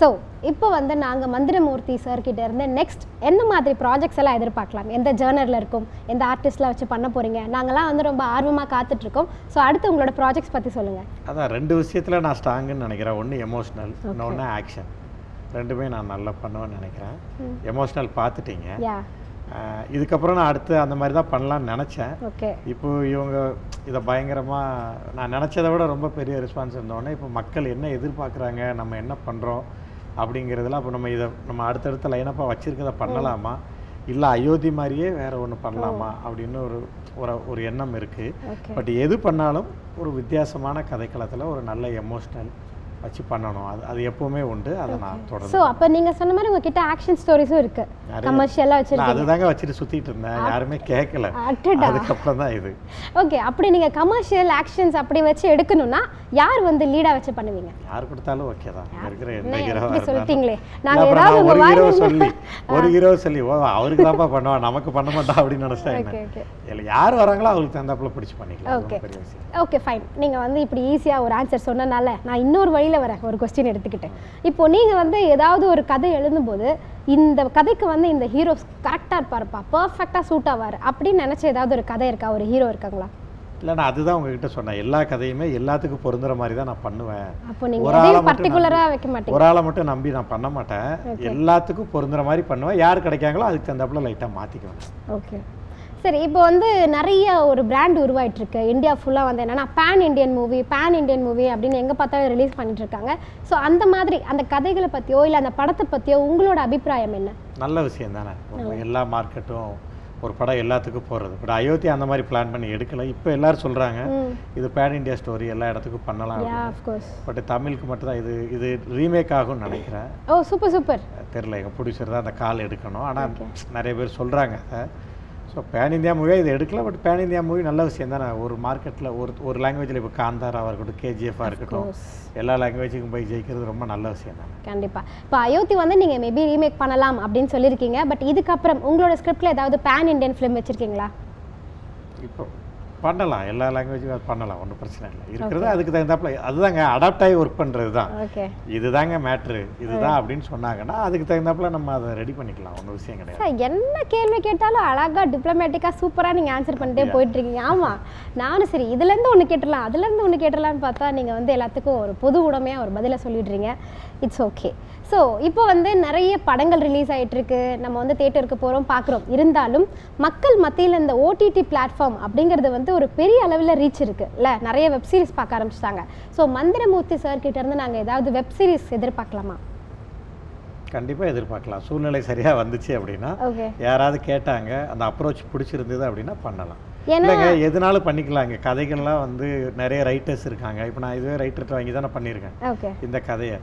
[SPEAKER 2] ஸோ இப்போ வந்து நாங்கள் மந்திரமூர்த்தி சார் கிட்ட இருந்து நெக்ஸ்ட் என்ன மாதிரி ப்ராஜெக்ட்ஸ் எல்லாம் எதிர்பார்க்கலாம்? எந்த ஜேர்னலில் இருக்கும்? எந்த ஆர்டிஸ்ட்லாம் வச்சு பண்ண போறீங்க? நாங்கெல்லாம் வந்து ரொம்ப ஆர்வமாக காத்துட்ருக்கோம். ஸோ அடுத்து உங்களோட ப்ராஜெக்ட்ஸ் பற்றி சொல்லுங்கள்
[SPEAKER 1] அதான் ரெண்டு விஷயத்தில் நான் ஸ்ட்ராங்குன்னு நினைக்கிறேன். ஒன்று எமோஷ்னல் இன்னொன்று ஆக்ஷன் ரெண்டுமே நான் நல்லா பண்ணுவேன்னு நினைக்கிறேன். எமோஷ்னல் பார்த்துட்டீங்க. இதுக்கப்புறம் நான் அடுத்து அந்த மாதிரி தான் பண்ணலாம்னு நினச்சேன்.
[SPEAKER 2] ஓகே
[SPEAKER 1] இப்போ இவங்க இதை பயங்கரமாக நான் நினச்சதை விட ரொம்ப பெரிய ரெஸ்பான்ஸ் இருந்தோடனே இப்போ மக்கள் என்ன எதிர்பார்க்குறாங்க? நம்ம என்ன பண்ணுறோம் அப்படிங்கிறதுல அப்போ நம்ம இதை நம்ம அடுத்தடுத்த லைனப்பாக வச்சுருக்கதை பண்ணலாமா? இல்லை அயோத்தி மாதிரியே வேற ஒன்று பண்ணலாமா? அப்படின்னு ஒரு ஒரு ஒரு எண்ணம் இருக்குது பட் எது பண்ணாலும் ஒரு வித்தியாசமான கதைக்களத்தில் ஒரு நல்ல எமோஷ்னல் வச்சு பண்ணணும். அது அது எப்போவுமே உண்டு. அதை நான் தொடர்ந்து
[SPEAKER 2] ஸோ அப்போ நீங்கள் சொன்ன மாதிரி உங்ககிட்ட ஆக்ஷன் ஸ்டோரிஸும் இருக்கு. கமர்ஷியலாக
[SPEAKER 1] நான்
[SPEAKER 2] வச்சிருக்கீங்க.
[SPEAKER 1] அதுதாங்க வச்சுட்டு சுற்றிட்டு இருந்தேன். யாருமே கேட்கல அதுக்கப்புறம் தான் இது.
[SPEAKER 2] ஓகே அப்படி நீங்கள் கமர்ஷியல் ஆக்ஷன்ஸ் அப்படி வச்சு எடுக்கணும்னா யார் வந்து லீடாக வச்சு பண்ணுவீங்க?
[SPEAKER 1] யார் கொடுத்தாலும் ஓகே தான். இருக்கிற
[SPEAKER 2] என்ன? சொல்லிட்டீங்களே. நாங்கள் ஏதாவது
[SPEAKER 1] ஒரு ஹீரோ சொல்லி ஒரு ஹீரோ சொல்லி ஓ அவருக்கு தான்ப்பா பண்ணுவான் நமக்கு பண்ண மாட்டான் அப்படின்னு நினைச்சா என்ன?
[SPEAKER 2] ஓகே ஓகே
[SPEAKER 1] இல்ல யார் வராங்களோ அவங்களுக்கு தகுந்தாப்புல பிடிச்சி பண்ணிக்கலாம். விஷயம்
[SPEAKER 2] ஓகே ஃபைன் நீங்கள் வந்து இப்படி ஈஸியாக ஒரு ஆன்சர் சொன்னனால நான் இன்னொரு வழியில் வரேன் ஒரு கொஸ்டின் எடுத்துக்கிட்டு இப்போ நீங்கள் வந்து ஏதாவது ஒரு கதை எழுதும்போது இந்த கதைக்கு வந்து இந்த ஹீரோ கரெக்டாக இருப்பாருப்பா பர்ஃபெக்டாக சூட் ஆவார் அப்படின்னு நினச்ச ஏதாவது ஒரு கதை இருக்கா? ஒரு ஹீரோ இருக்காங்களா?
[SPEAKER 1] இல்ல நான் அதுதான் உங்ககிட்ட சொன்னேன். எல்லா கதையுமே எல்லாத்துக்கும் பொருந்துற மாதிரி தான் நான் பண்ணுவேன்.
[SPEAKER 2] அப்போ
[SPEAKER 1] ஒரு ஆளை
[SPEAKER 2] பர்டிகுலராக வைக்க மாட்டீங்க.
[SPEAKER 1] ஒரு ஆளை மட்டும் நம்பி நான் பண்ண மாட்டேன். எல்லாத்துக்கும் பொருந்துற மாதிரி பண்ணுவேன். யார் கிடைக்காங்களோ அதுக்கு தகுந்தாப்புல லைட்டாக மாற்றிக்குவேன்
[SPEAKER 2] ஓகே சரி இப்போ வந்து நிறைய ஒரு பிராண்ட் உருவாயிட்டு இருக்கு இந்தியா ஃபுல்லாக வந்து என்னன்னா pan Indian movie pan Indian movie அப்படின்னு எங்கே பார்த்தாலும் ரிலீஸ் பண்ணிட்டு இருக்காங்க ஸோ அந்த மாதிரி அந்த கதைகளை பற்றியோ இல்லை அந்த படத்தை பற்றியோ உங்களோட அபிப்பிராயம் என்ன?
[SPEAKER 1] நல்ல விஷயம் தானே. எல்லா மார்க்கெட்டும் ஒரு படம் எல்லாத்துக்கும் போடுறது பட் அயோத்தி அந்த மாதிரி பிளான் பண்ணி எடுக்கல. இப்போ எல்லாரும் சொல்றாங்க
[SPEAKER 2] ம்.
[SPEAKER 1] இது பேன் இந்தியா ஸ்டோரி எல்லா இடத்துக்கும் பண்ணலாம் பட் தமிழுக்கு மட்டும் தான் இது இது ரீமேக் ஆகும்னு நினைக்கிறேன்.
[SPEAKER 2] ஓ சூப்பர் சூப்பர்
[SPEAKER 1] தெரில எங்கள் ப்ரொடியூசர் தான் அந்த கால் எடுக்கணும். ஆனால் நிறைய பேர் சொல்கிறாங்க அதை. ஸோ பேன் இந்தியா மூவியாக இது எடுக்கல பட் பேன் இந்தியா மூவி நல்ல விஷயம் தானே. ஒரு மார்க்கெட்டில் ஒரு ஒரு லாங்குவேஜில் இப்போ காந்தாராவாக இருக்கட்டும் கேஜிஎஃபாக இருக்கட்டும். எல்லா லாங்குவேஜுக்கும் போய் ஜெயிக்கிறது ரொம்ப நல்ல விஷயம் தானே.
[SPEAKER 2] கண்டிப்பா. இப்போ அயோத்தி வந்து நீங்க மேபி ரீமேக் பண்ணலாம் அப்படின்னு சொல்லியிருக்கீங்க பட் இதுக்கப்புறம் உங்களோட ஸ்கிரிப்ட்ல ஏதாவது பேன் இந்தியன் ஃபிலிம் வச்சிருக்கீங்களா?
[SPEAKER 1] இப்போ பண்ணலாம். எல்லா லாங்குவேஜும் அது பண்ணலாம். ஒன்றும் பிரச்சனை இல்லை. இருக்கிறது அதுக்கு தகுந்தாப்புல. அதுதாங்க அடாப்ட் ஆகி ஒர்க் பண்ணுறது தான்.
[SPEAKER 2] ஓகே
[SPEAKER 1] இதுதாங்க மேட்ரு இதுதான் அப்படின்னு சொன்னாங்கன்னா அதுக்கு தகுந்தாப்புல நம்ம அதை ரெடி பண்ணிக்கலாம். ஒன்றும் விஷயம் கிடையாது.
[SPEAKER 2] என்ன கேள்வி கேட்டாலும் அழகா டிப்ளமேட்டிக்கா சூப்பரா நீங்க ஆன்சர் பண்ணிட்டே போயிட்டு இருக்கீங்க ஆமா. நானும் சரி இதுல இருந்து ஒண்ணு கேட்டுடலாம். அதுல இருந்து ஒண்ணு கேட்டுடலாம்னு பார்த்தா நீங்க வந்து எல்லாத்துக்கும் ஒரு பொது உடமையா ஒரு பதில சொல்லிடுறீங்க. இட்ஸ் ஓகே ஸோ இப்போ வந்து நிறைய படங்கள் ரிலீஸ் ஆயிட்டு இருக்கு நம்ம வந்து தேட்டருக்கு போறோம் பார்க்குறோம். இருந்தாலும் மக்கள் மத்தியில் இந்த ஓடிடி பிளாட்ஃபார்ம் அப்படிங்கிறது வந்து ஒரு பெரிய அளவில் ரீச் இருக்கு. இல்ல நிறைய வெப் சீரிஸ் பார்க்க ஆரம்பிச்சிட்டாங்க. ஸோ மந்திரமூர்த்தி சார் கிட்ட இருந்து நாங்க ஏதாவது வெப் சீரிஸ் எதிர்பார்க்கலாமா?
[SPEAKER 1] கண்டிப்பாக எதிர்பார்க்கலாம். சூழ்நிலை சரியாக வந்துச்சு அப்படின்னா யாராவது கேட்டாங்க அந்த அப்ரோச் பிடிச்சிருந்தது அப்படின்னா பண்ணலாம். இல்லைங்க எதுனாலும் பண்ணிக்கலாம். இங்கே கதைகள்லாம் வந்து நிறைய ரைட்டர்ஸ் இருக்காங்க. இப்போ நான் இதுவே ரைட்டர்கிட்ட வாங்கி தானே பண்ணியிருக்கேன்.
[SPEAKER 2] ஓகே
[SPEAKER 1] இந்த கதையை.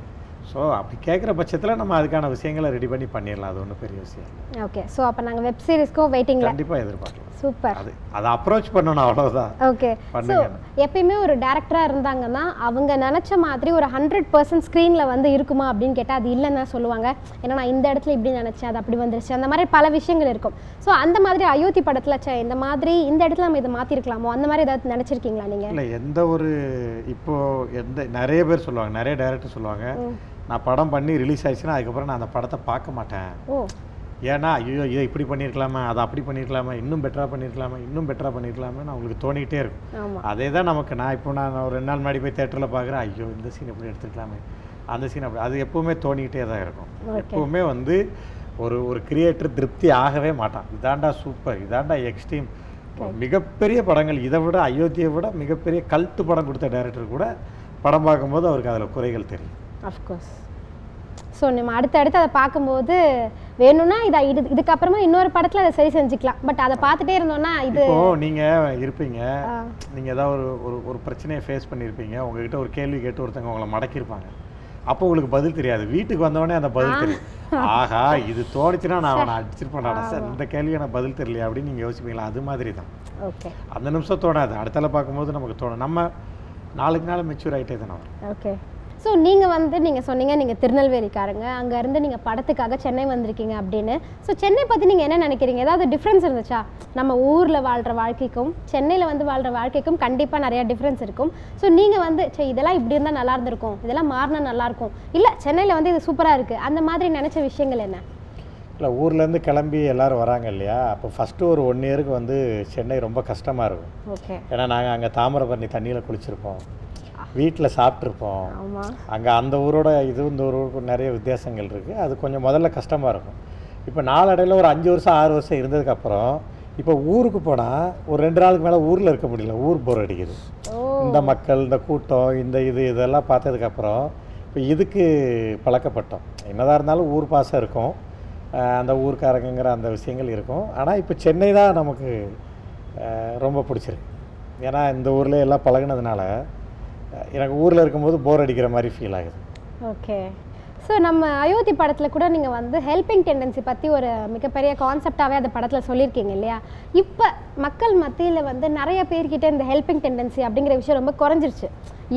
[SPEAKER 1] ஸோ அப்படி கேட்குற பட்சத்தில் நம்ம அதுக்கான விஷயங்களை ரெடி பண்ணி பண்ணிடலாம் அது ஒன்றும் பெரிய விஷயம்
[SPEAKER 2] ஓகே ஸோ அப்போ நாங்கள் வெப் சீரிஸ்க்கும் வெயிட்டிங்கில்
[SPEAKER 1] கண்டிப்பாக எதிர்பார்க்கலாம்.
[SPEAKER 2] சூப்பர்
[SPEAKER 1] அது அதை அப்ரோச் பண்ணணும் அவ்வளோதான்
[SPEAKER 2] ஓகே ஸோ எப்பயுமே ஒரு டேரக்டராக இருந்தாங்கன்னா அவங்க நினச்ச மாதிரி ஒரு ஹண்ட்ரட் பர்சன்ட் ஸ்க்ரீனில் வந்து இருக்குமா அப்படின்னு கேட்டால் அது இல்லைன்னு தான் சொல்லுவாங்க. ஏன்னா நான் இந்த இடத்துல இப்படி நினச்சேன் அது அப்படி வந்துருச்சு. அந்த மாதிரி பல விஷயங்கள் இருக்கும். ஸோ அந்த மாதிரி அயோத்தி படத்தில் ச்சே இந்த மாதிரி இந்த இடத்துல நம்ம இதை மாற்றிருக்கலாமோ அந்த மாதிரி ஏதாவது நினச்சிருக்கீங்களா நீங்கள்
[SPEAKER 1] இல்லை எந்த ஒரு இப்போ எந்த நிறைய பேர் சொல்லுவாங்க நிறைய டேரக்டர் சொல்லுவாங்க. நான் படம் பண்ணி ரிலீஸ் ஆயிடுச்சுன்னா அதுக்கப்புறம் நான் அந்த படத்தை பார்க்க மாட்டேன்.
[SPEAKER 2] ஓ.
[SPEAKER 1] ஏன்னா ஐயோ இதை இப்படி பண்ணியிருக்கலாமா அதை அப்படி பண்ணியிருக்கலாமா இன்னும் பெட்டராக பண்ணியிருக்கலாமா இன்னும் பெட்டராக பண்ணியிருக்கலாமா அவங்களுக்கு தோணிக்கிட்டே இருக்கும். அதே தான் நமக்கு. நான் இப்போ நான் ஒரு ரெண்டு நாள் முன்னாடி போய் தேட்டரில் பார்க்குறேன் ஐயோ இந்த சீன் இப்படி எடுத்துருக்கலாமே. அந்த சீன் அப்படி அது எப்பவுமே தோணிக்கிட்டே தான் இருக்கும். எப்பவுமே வந்து ஒரு ஒரு கிரியேட்டர் திருப்தி ஆகவே மாட்டான். இதாண்டா சூப்பர் இதாண்டா எக்ஸ்ட்ரீம் மிகப்பெரிய படங்கள் இதை விட அயோத்தியை விட மிகப்பெரிய கல்ட்டு படம் கொடுத்த டைரக்டர் கூட படம் பார்க்கும்போது அவருக்கு அதில் குறைகள் தெரியும்.
[SPEAKER 2] அஃப்கோர்ஸ் ஸோ நம்ம அடுத்தடுத்து அதை பார்க்கும்போது வேணும்னா இதை இது இதுக்கப்புறமா இன்னொரு படத்தில் அதை சரி செஞ்சுக்கலாம். பட் அதை பார்த்துட்டே இருந்தோம்னா இது
[SPEAKER 1] இப்போ நீங்க இருப்பீங்க.
[SPEAKER 2] ஆ,
[SPEAKER 1] நீங்க ஏதாவது ஒரு ஒரு ஒரு பிரச்சனையை ஃபேஸ் பண்ணியிருப்பீங்க. உங்ககிட்ட ஒரு கேள்வி கேட்டு ஒருத்தவங்க உங்களை மடக்கியிருப்பாங்க. அப்போ உங்களுக்கு பதில் தெரியாது. வீட்டுக்கு வந்தவொடனே அந்த பதில் தெரியும். ஆஹா இது தோணுச்சுன்னா நான் அவனை அடிச்சிருப்பேன்டா சார் இந்த கேள்வி எனக்கு பதில் தெரியலையா அப்படின்னு நீங்க யோசிப்பீங்களா? அது மாதிரி தான் அந்த நிமிஷம் தோணாது. அடுத்தால பார்க்கும்போது நமக்கு தோணும். நம்ம நாளுக்கு நாள் மெச்சூர் ஆகிட்டே தானே
[SPEAKER 2] ஓகே. ஸோ நீங்கள் வந்து நீங்கள் சொன்னீங்க நீங்கள் திருநெல்வேலிக்காரங்க. அங்கே இருந்து நீங்கள் படத்துக்காக சென்னை வந்திருக்கீங்க அப்படின்னு. ஸோ சென்னை பற்றி நீங்கள் என்ன நினைக்கிறீங்க? ஏதாவது டிஃப்ரென்ஸ் இருந்துச்சா? நம்ம ஊரில் வாழ்கிற வாழ்க்கைக்கும் சென்னையில் வந்து வாழ்கிற வாழ்க்கைக்கும் கண்டிப்பாக நிறைய டிஃப்ரென்ஸ் இருக்கும். ஸோ நீங்கள் வந்து சரி இதெல்லாம் இப்படி இருந்தால் நல்லா இருந்திருக்கும். இதெல்லாம் மாறினா நல்லா இருக்கும். இல்லை சென்னையில் வந்து இது சூப்பராக இருக்குது அந்த மாதிரி நினச்ச விஷயங்கள் என்ன?
[SPEAKER 1] இல்லை ஊர்லேருந்து கிளம்பி எல்லாரும் வராங்க இல்லையா? அப்போ ஃபஸ்ட்டு ஒரு ஒன் இயருக்கு வந்து சென்னை ரொம்ப கஷ்டமாக இருக்கும்.
[SPEAKER 2] ஓகே
[SPEAKER 1] ஏன்னா நாங்கள் அங்கே தாமிரபரணி தண்ணியில் குளிச்சிருப்போம். வீட்டில் சாப்பிட்ருப்போம். அங்கே அந்த ஊரோட இது இந்த ஊருக்கும் நிறைய வித்தியாசங்கள் இருக்குது அது கொஞ்சம் முதல்ல கஷ்டமாக இருக்கும். இப்போ நாளடைவில் ஒரு அஞ்சு வருஷம் ஆறு வருஷம் இருந்ததுக்கப்புறம் இப்போ ஊருக்கு போனால் ஒரு ரெண்டு நாளுக்கு மேலே ஊரில் இருக்க முடியல. ஊர் போர் அடிக்குது. இந்த மக்கள் இந்த கூட்டம் இந்த இது இதெல்லாம் பார்த்ததுக்கப்புறம் இப்போ இதுக்கு பழக்கப்பட்டோம். என்னதான் இருந்தாலும் ஊர் பாசம் இருக்கும். அந்த ஊர்க்காரங்கிற அந்த விஷயங்கள் இருக்கும். ஆனால் இப்போ சென்னை தான் நமக்கு ரொம்ப பிடிச்சிருக்கு. ஏன்னா இந்த ஊரில் எல்லாம் பழகுனதுனால எனக்கு ஊரில் இருக்கும்போது போர் அடிக்கிற மாதிரி ஃபீல் ஆகுது.
[SPEAKER 2] ஓகே ஸோ நம்ம அயோத்தி படத்தில் கூட நீங்கள் வந்து ஹெல்பிங் டெண்டன்சி பற்றி ஒரு மிகப்பெரிய கான்செப்டாகவே அந்த படத்தில் சொல்லியிருக்கீங்க இல்லையா? இப்போ மக்கள் மத்தியில் வந்து நிறைய பேர்கிட்ட இந்த ஹெல்பிங் டெண்டன்சி அப்படிங்கிற விஷயம் ரொம்ப குறைஞ்சிருச்சு.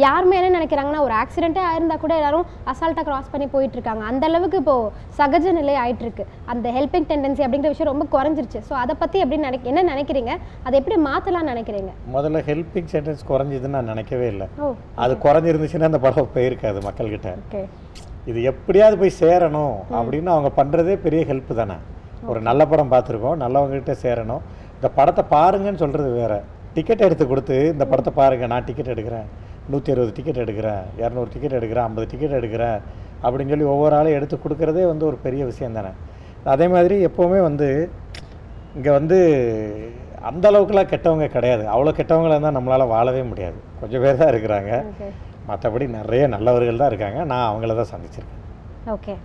[SPEAKER 2] யாருமே என்ன நினைக்கிறாங்கன்னா ஒரு ஆக்சிடென்ட்டே ஆயிருந்தா கூட எல்லாரும் அசால்ட்டாக கிராஸ் பண்ணி போயிட்டு இருக்காங்க அந்த அளவுக்கு இப்போ சகஜ நிலை ஆயிட்டு இருக்கு அந்த ஹெல்பிங் டெண்டன்சி அப்படிங்கிற விஷயம் ரொம்ப குறைஞ்சிருச்சு. ஸோ அதை பற்றி எப்படி நினைக்க என்ன நினைக்கிறீங்க? அதை எப்படி மாற்றலாம்னு நினைக்கிறீங்க?
[SPEAKER 1] முதல்ல ஹெல்பிங் சென்டென்ஸ் குறைஞ்சதுன்னு நான் நினைக்கவே இல்லை. அது குறைஞ்சிருந்துச்சுன்னா அந்த படம் போயிருக்காது மக்கள்கிட்ட.
[SPEAKER 2] ஓகே.
[SPEAKER 1] இது எப்படியாவது போய் சேரணும் அப்படின்னு அவங்க பண்ணுறதே பெரிய ஹெல்ப் தானே. ஒரு நல்ல படம் பார்த்துருக்கோம் நல்லவங்ககிட்ட சேரணும். இந்த படத்தை பாருங்கன்னு சொல்கிறது வேற. டிக்கெட் எடுத்து கொடுத்து இந்த படத்தை பாருங்க நான் டிக்கெட் எடுக்கிறேன். நூற்றி அறுபது டிக்கெட் எடுக்கிறேன் இரநூறு டிக்கெட் எடுக்கிறேன் ஐம்பது டிக்கெட் எடுக்கிறேன் அப்படின்னு சொல்லி ஒவ்வொரு ஆளும் எடுத்து கொடுக்குறதே வந்து ஒரு பெரிய விஷயம் தானே. அதே மாதிரி எப்போவுமே வந்து இங்கே வந்து அந்த அளவுக்குலாம் கெட்டவங்க கிடையாது. அவ்வளோ கெட்டவங்களா இருந்தால் நம்மளால் வாழவே முடியாது. கொஞ்சம் பேர் தான் இருக்கிறாங்க. மற்றபடி நிறைய நல்லவர்கள் தான் இருக்காங்க. நான் அவங்கள தான் சந்திச்சிருக்கேன்.
[SPEAKER 2] ஓகே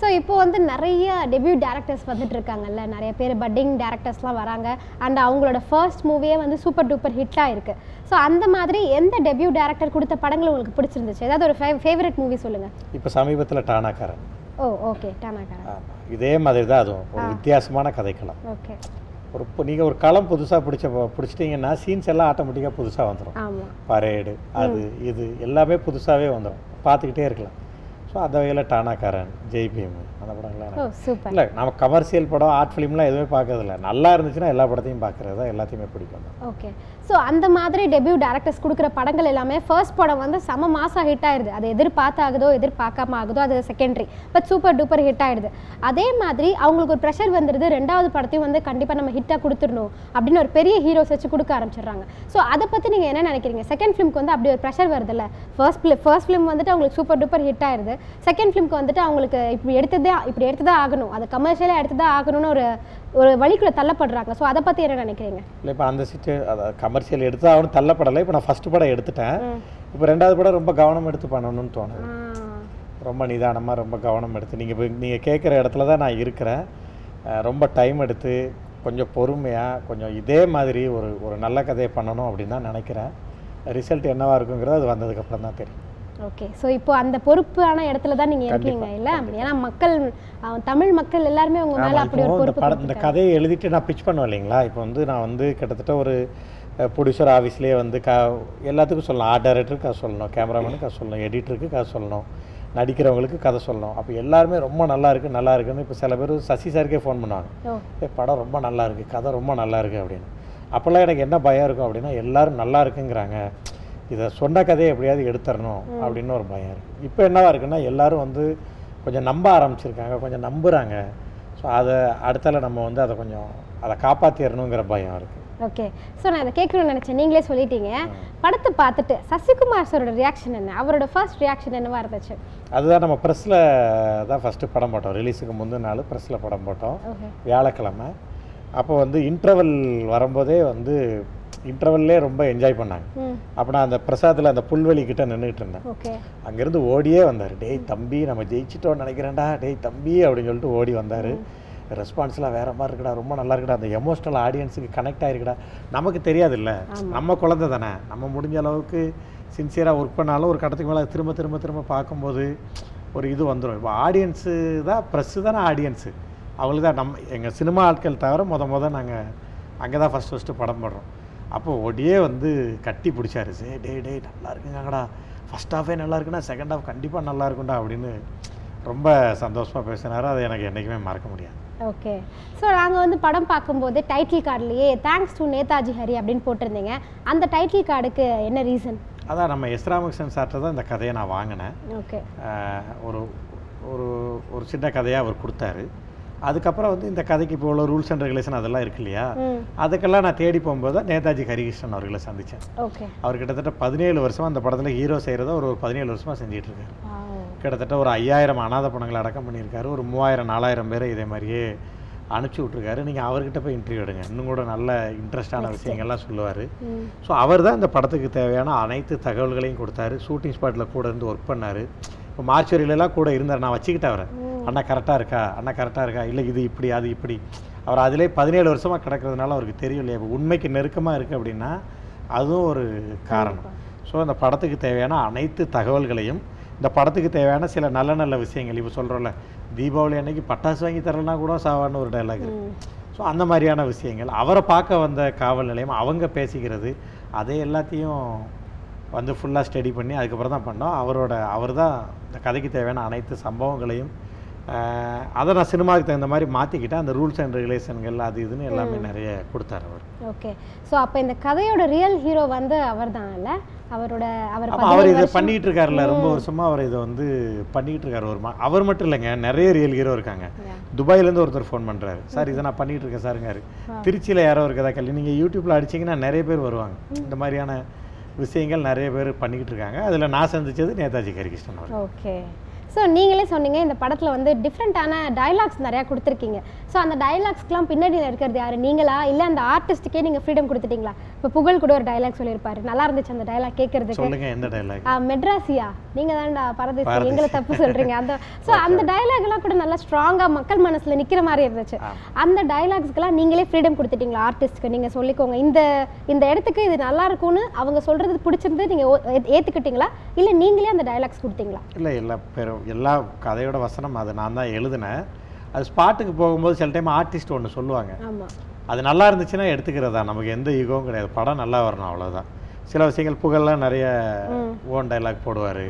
[SPEAKER 2] ஸோ இப்போ வந்து நிறைய டெபியூ டேரக்டர்ஸ் வந்துட்டு இருக்காங்கல்ல. நிறைய பேர் பட்டிங் டேரக்டர்ஸ்லாம் வராங்க. அண்ட் அவங்களோட ஃபர்ஸ்ட் மூவியே வந்து சூப்பர் டூப்பர் ஹிட்டாக இருக்கு. ஸோ அந்த மாதிரி எந்த டெபியூ டேரக்டர் கொடுத்த படங்கள் உங்களுக்கு பிடிச்சிருந்துச்சு? ஏதாவது ஒரு ஃபேவரட் மூவி சொல்லுங்க.
[SPEAKER 1] இப்போ சமீபத்தில் டானாக்காரன்.
[SPEAKER 2] ஓ ஓகே டானாக்காரன்.
[SPEAKER 1] இதே மாதிரி தான் அதுவும். ஒரு வித்தியாசமான கதைக்களம்.
[SPEAKER 2] ஓகே
[SPEAKER 1] ஒரு நீங்கள் ஒரு களம் புதுசாக பிடிச்ச பிடிச்சிட்டிங்கன்னா சீன்ஸ் எல்லாம் ஆட்டோமேட்டிக்காக புதுசாக வந்துடும் பரேடு அது இது எல்லாமே புதுசாகவே வந்துடும் பார்த்துக்கிட்டே இருக்கலாம். ஸோ அந்த வகையில் டானாக்காரன் ஜெய் பீம் அந்த படங்கள்லாம் இல்லை நம்ம கமர்ஷியல் படம் ஆர்ட் ஃபிலிம்லாம் எதுவுமே பார்க்கறதில்ல. நல்லா இருந்துச்சுன்னா எல்லா படத்தையும் பார்க்குறது தான் எல்லாத்தையுமே பிடிக்கும்.
[SPEAKER 2] ஓகே ஸோ அந்த மாதிரி டெபியூ டேரக்டர்ஸ் கொடுக்குற படங்கள் எல்லாமே ஃபர்ஸ்ட் படம் வந்து செம மாசம் ஹிட் ஆயிடுது அது எதிர்பார்த்தாகுதோ எதிர்பார்க்காம ஆகுதோ அது secondary but super duper hit ஆயிடுது அதே மாதிரி அவங்களுக்கு ஒரு ப்ரெஷர் வந்துடுது ரெண்டாவது படத்தையும் வந்து கண்டிப்பாக நம்ம ஹிட்டாக கொடுத்துடணும் அப்படின்னு ஒரு பெரிய ஹீரோஸ் வச்சு கொடுக்க ஆரம்பிச்சிடுறாங்க. ஸோ அதை பற்றி நீங்கள் என்ன நினைக்கிறீங்க? செகண்ட் ஃபிலிம்க்கு வந்து அப்படி ஒரு ப்ரெஷர் வருதுல்ல? ஃபர்ஸ்ட் ஃபிலிம் ஃபர்ஸ்ட் ஃபிலிம் வந்துட்டு அவங்களுக்கு சூப்பர் டூப்பர் ஹிட் ஆயிடுது செகண்ட் ஃபிலிம்க்கு வந்துட்டு அவங்களுக்கு இப்படி எடுத்ததே இப்படி எடுத்ததா ஆகணும். அது கமர்ஷியலாக எடுத்ததா ஆகணும்னு ஒரு ஒரு வழிக்குள்ள தள்ளப்படுறாங்க. ஸோ அதை பற்றி என்ன நினைக்கிறீங்க?
[SPEAKER 1] இல்லை இப்போ அந்த அதாவது கமர்ஷியல் எடுத்து அவனு தள்ளப்படலை. இப்போ நான் ஃபஸ்ட்டு படம் எடுத்துட்டேன். இப்போ ரெண்டாவது படம் ரொம்ப கவனம் எடுத்து பண்ணணும்னு தோணுது. ரொம்ப நிதானமாக ரொம்ப கவனம் எடுத்து நீங்கள் இப்போ நீங்கள் கேட்குற இடத்துல தான் நான் இருக்கிறேன். ரொம்ப டைம் எடுத்து கொஞ்சம் பொறுமையாக கொஞ்சம் இதே மாதிரி ஒரு ஒரு நல்ல கதையை பண்ணணும் அப்படின்னு தான் நினைக்கிறேன். ரிசல்ட் என்னவா இருக்குங்கிறது அது வந்ததுக்கப்புறம் தான் தெரியும்.
[SPEAKER 2] ஓகே ஸோ இப்போ அந்த பொறுப்பான இடத்துல தான் நீங்க இருக்கீங்க இல்ல? ஏன்னா மக்கள் தமிழ் மக்கள் எல்லாருமே உங்க மேல அப்படி ஒரு பொறுப்பு
[SPEAKER 1] இந்த. கதையை எழுதிட்டு நான் பிச் பண்ணுவேன் இல்லைங்களா? இப்போ வந்து நான் வந்து கிட்டத்தட்ட ஒரு ப்ரொடியூசர் ஆஃபீஸ்லேயே வந்து க எல்லாத்துக்கும் சொல்லணும். ஆர்ட் டைரக்டருக்கு கதை சொல்லணும். கேமராமேனுக்கு கதை சொல்லணும். எடிட்டருக்கு கதை சொல்லணும். நடிக்கிறவங்களுக்கு கதை சொல்லணும். அப்போ எல்லாருமே ரொம்ப நல்லா இருக்கு நல்லா இருக்குன்னு இப்போ சில பேர் சசி சாருக்கே ஃபோன் பண்ணுவாங்க.
[SPEAKER 2] ஓ.
[SPEAKER 1] "ஏய், படம் ரொம்ப நல்லா இருக்கு. கதை ரொம்ப நல்லா இருக்கு அப்படின்னு. அப்போல்லாம் எனக்கு என்ன பயம் இருக்கும் அப்படின்னா எல்லாரும் நல்லா இருக்குங்கிறாங்க. இதை சொன்ன கதையை எப்படியாவது எடுத்துடணும் அப்படின்னு ஒரு பயம் இருக்கு. இப்போ என்னவா இருக்குன்னா எல்லாரும் வந்து கொஞ்சம் நம்ப ஆரம்பிச்சிருக்காங்க கொஞ்சம் நம்புறாங்க. ஸோ அதை அடுத்தால நம்ம வந்து அதை கொஞ்சம் அதை காப்பாற்றிடணுங்கிற பயம் இருக்கு.
[SPEAKER 2] ஓகே ஸோ நான் இதை கேட்கணும்னு நினைச்சேன். நீங்களே சொல்லிட்டீங்க. படத்தை பார்த்துட்டு சசிகுமார் சாரோட ரியாக்ஷன் என்ன? அவரோட ஃபர்ஸ்ட் ரியாக்ஷன் என்னவா இருந்துச்சு?
[SPEAKER 1] அதுதான் நம்ம ப்ரெஸ்ஸில் தான் ஃபஸ்ட்டு படம் போட்டோம். ரிலீஸுக்கு முந்தின நாள் ப்ரெஸ்ஸில் படம் போட்டோம். வியாழக்கிழமை. அப்போ வந்து இன்டர்வல் வரும்போதே வந்து இன்டர்வல்லே ரொம்ப என்ஜாய் பண்ணாங்க. அப்போ நான் அந்த பிரசாத்தில் அந்த புல்வெளி கிட்ட நின்றுட்டு இருந்தேன். அங்கேருந்து ஓடியே வந்தார். டேய் தம்பி நம்ம ஜெயிச்சிட்டோம்னு நினைக்கிறேன்டா. டேய் தம்பி அப்படின்னு சொல்லிட்டு ஓடி வந்தார். ரெஸ்பான்ஸ்லாம் வேற மாதிரி இருக்குடா ரொம்ப நல்லா இருக்குடா. அந்த எமோஷனல் ஆடியன்ஸுக்கு கனெக்ட் ஆயிருக்குடா. நமக்கு தெரியாதுல்ல. நம்ம குழந்தை தானே. நம்ம முடிஞ்ச அளவுக்கு சின்சியராக ஒர்க் பண்ணாலும் ஒரு கட்டத்துக்கு மேலே திரும்ப திரும்ப திரும்ப பார்க்கும்போது ஒரு இது வந்துடும் இப்போ ஆடியன்ஸு தான் ப்ரெஸ்ஸு தானே ஆடியன்ஸு அவங்களுக்கு தான் நம்ம எங்கள் சினிமா ஆட்கள் தவிர முத முத நாங்கள் அங்கே தான் ஃபஸ்ட் ஃபஸ்ட்டு படம் போடுறோம். அப்போ ஒடியே வந்து கட்டி பிடிச்சாரு. சே டேய் டேய் நல்லா இருக்குங்கடா. ஃபஸ்ட் ஹாஃபே நல்லா இருக்குன்னா செகண்ட் ஹாஃப் கண்டிப்பாக நல்லா இருக்கும்டா அப்படின்னு ரொம்ப சந்தோஷமாக பேசினாரு. அதை எனக்கு என்றைக்குமே மறக்க முடியாது.
[SPEAKER 2] ஓகே ஸோ நாங்கள் வந்து படம் பார்க்கும்போது டைட்டில் கார்டுலேயே தேங்க்ஸ் டு நேதாஜி ஹரி அப்படின்னு போட்டிருந்தீங்க. அந்த டைட்டில் கார்டுக்கு என்ன ரீசன்
[SPEAKER 1] அதான் நம்ம எஸ் ராமகிருஷ்ணன் சார்ட்ட தான் இந்த கதையை நான் வாங்கினேன்.
[SPEAKER 2] ஓகே
[SPEAKER 1] ஒரு ஒரு ஒரு சின்ன கதையாக அவர் கொடுத்தாரு. அதுக்கப்புறம் வந்து இந்த கதைக்கு இப்போ உள்ள ரூல்ஸ் அண்ட் ரெகுலேஷன் அதெல்லாம் இருக்கு இல்லையா? அதுக்கெல்லாம் நான் தேடி போகும்போது தான் நேதாஜி ஹரிகிருஷ்ணன் அவர்களை சந்தித்தேன். அவர் கிட்டத்தட்ட பதினேழு வருஷமா அந்த படத்தில் ஹீரோ செய்கிறத ஒரு பதினேழு வருஷமாக செஞ்சிட்டு இருக்காரு. கிட்டத்தட்ட ஒரு ஐயாயிரம் அனாதை பணங்களை அடக்கம் பண்ணியிருக்காரு. ஒரு மூவாயிரம் நாலாயிரம் பேரை இதே மாதிரியே அனுப்பிச்சி விட்ருக்காரு நீங்கள் அவர்கிட்ட போய் இன்டர்வியூ எடுங்க. இன்னும் கூட நல்ல இன்ட்ரெஸ்டான விஷயங்கள்லாம் சொல்லுவார். ஸோ அவர் தான் இந்த படத்துக்கு தேவையான அனைத்து தகவல்களையும் கொடுத்தாரு. ஷூட்டிங் ஸ்பாட்டில் கூட இருந்து ஒர்க் பண்ணார். இப்போ மார்ச்சுவரியிலலாம் கூட இருந்தார். நான் வச்சுக்கிட்டேன் அவரை. அண்ணா கரெக்டாக இருக்கா? அண்ணா கரெக்டாக இருக்கா? இல்லை இது இப்படி அது இப்படி. அவர் அதிலே பதினேழு வருஷமாக கிடக்கிறதுனால அவருக்கு தெரியும் இல்லையா? இப்போ உண்மைக்கு நெருக்கமாக இருக்குது அப்படின்னா அதுவும் ஒரு காரணம். ஸோ அந்த படத்துக்கு தேவையான அனைத்து தகவல்களையும் இந்த படத்துக்கு தேவையான சில நல்ல நல்ல விஷயங்கள் இப்போ சொல்கிறோம்ல தீபாவளி அன்னைக்கு பட்டாசு வாங்கி தரலனா கூட சாவான்னு ஒரு டைலாக் ஸோ அந்த மாதிரியான விஷயங்கள் அவரை பார்க்க வந்த காவல் நிலையம் அவங்க பேசிக்கிறது அதை எல்லாத்தையும் வந்து ஃபுல்லாக ஸ்டடி பண்ணி அதுக்கப்புறம் தான் பண்ணோம். அவரோட அவர் தான் இந்த கதைக்கு தேவையான அனைத்து சம்பவங்களையும் அதை நான் சினிமாவுக்கு தகுந்த மாதிரி மாற்றிக்கிட்டேன் அந்த ரூல்ஸ் அண்ட் ரெகுலேஷன்கள் அது இதுன்னு எல்லாமே நிறைய கொடுத்தாரு அவர்.
[SPEAKER 2] ஓகே. ஸோ அப்போ இந்த கதையோட ரியல் ஹீரோ வந்து அவர் இல்ல? அவரோட அவர்
[SPEAKER 1] இதை பண்ணிட்டு இருக்காருல்ல ரொம்ப வருஷமா அவர் இதை வந்து பண்ணிட்டு இருக்காரு ஒரு அவர் மட்டும் இல்லைங்க நிறைய ரியல் ஹீரோ இருக்காங்க. துபாயிலேருந்து ஒருத்தர் ஃபோன் பண்ணுறாரு சார் இதை நான் பண்ணிட்டு இருக்கேன் சாருங்காரு திருச்சியில் யாரோ இருக்கதா கல்வி நீங்கள் யூடியூப்பில் அடிச்சீங்கன்னா நிறைய பேர் வருவாங்க. இந்த மாதிரியான விஷயங்கள் நிறைய பேர் பண்ணிக்கிட்டு இருக்காங்க. அதில் நான் சந்திச்சது நேதாஜி ஹரிகிருஷ்ணன் அவர்
[SPEAKER 2] ஓகே. ஸோ நீங்களே சொன்னீங்க இந்த படத்தில் வந்து டிஃப்ரெண்ட்டான டயலாக்ஸ் நிறையா கொடுத்துருக்கீங்க. ஸோ அந்த டைலாக்ஸ்க்கெலாம் பின்னாடி இருக்கிறது யார்? நீங்களா? இல்லை அந்த ஆர்டிஸ்ட்டுக்கே நீங்கள் ஃப்ரீடம் கொடுத்துட்டீங்களா? இப்போ புகழ் கூட ஒரு டயலாக் சொல்லியிருப்பாரு. நல்லா இருந்துச்சு அந்த டயலாக் கேட்கறதுக்கு
[SPEAKER 1] சொல்லுங்க எந்த டைலாக்
[SPEAKER 2] ஆ, மெட்ராசியா நீங்க தான்டா பரதேசி. எங்களை தப்பு சொல்றீங்க. அந்த ஸோ அந்த டயலாக் எல்லாம் கூட நல்லா ஸ்ட்ராங்கா மக்கள் மனசுல நிக்கிற மாதிரி இருந்துச்சு. அந்த டயலாக்ஸ்க்கெல்லாம் நீங்களே ஃப்ரீடம் கொடுத்துட்டீங்களா ஆர்டிஸ்ட்க்கு நீங்க சொல்லிக்கோங்க. இந்த இந்த இடத்துக்கு இது நல்லா இருக்கும்னு அவங்க சொல்றது பிடிச்சிருந்து நீங்க ஏத்துக்கிட்டீங்களா? இல்ல நீங்களே அந்த டயலாக்ஸ் கொடுத்தீங்களா?
[SPEAKER 1] இல்லை எல்லா பேரும் எல்லா கதையோட வசனம் அது. நான் தான் எழுதினேன். அது ஸ்பாட்டுக்கு போகும்போது சில டைம் ஆர்டிஸ்ட் ஒன்று சொல்லுவாங்க.
[SPEAKER 2] ஆமா.
[SPEAKER 1] அது நல்லா இருந்துச்சுன்னா எடுத்துக்கிறதா? நமக்கு எந்த ஈகோவும் கிடையாது. படம் நல்லா வரணும் அவ்வளவுதான். சில விஷயங்கள் புகழ்லாம் நிறைய. ஓன் டைலாக் போடுவார்.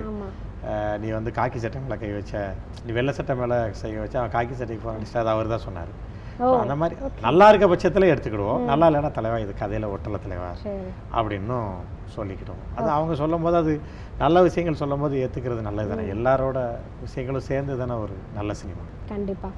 [SPEAKER 1] நீ வந்து காக்கி சட்டை மேலே கை வச்ச நீ வெள்ளை சட்டை மேலே கை வச்ச அவன் காக்கி சட்டைக்கு போக அது அவர் தான் சொன்னார் அந்த மாதிரி நல்லா இருக்க பட்சத்தில் எடுத்துக்கிடுவோம். நல்லா இல்லைன்னா தலைவா இது கதையில் ஒட்டல தலைவா அப்படின்னும் சொல்லிக்கிட்டோம் அது அவங்க சொல்லும்போது அது நல்ல விஷயங்கள் சொல்லும்போது ஏற்றுக்கிறது நல்லது தானே எல்லாரோட விஷயங்களும் சேர்ந்து தானே ஒரு நல்ல சினிமா.
[SPEAKER 2] கண்டிப்பா.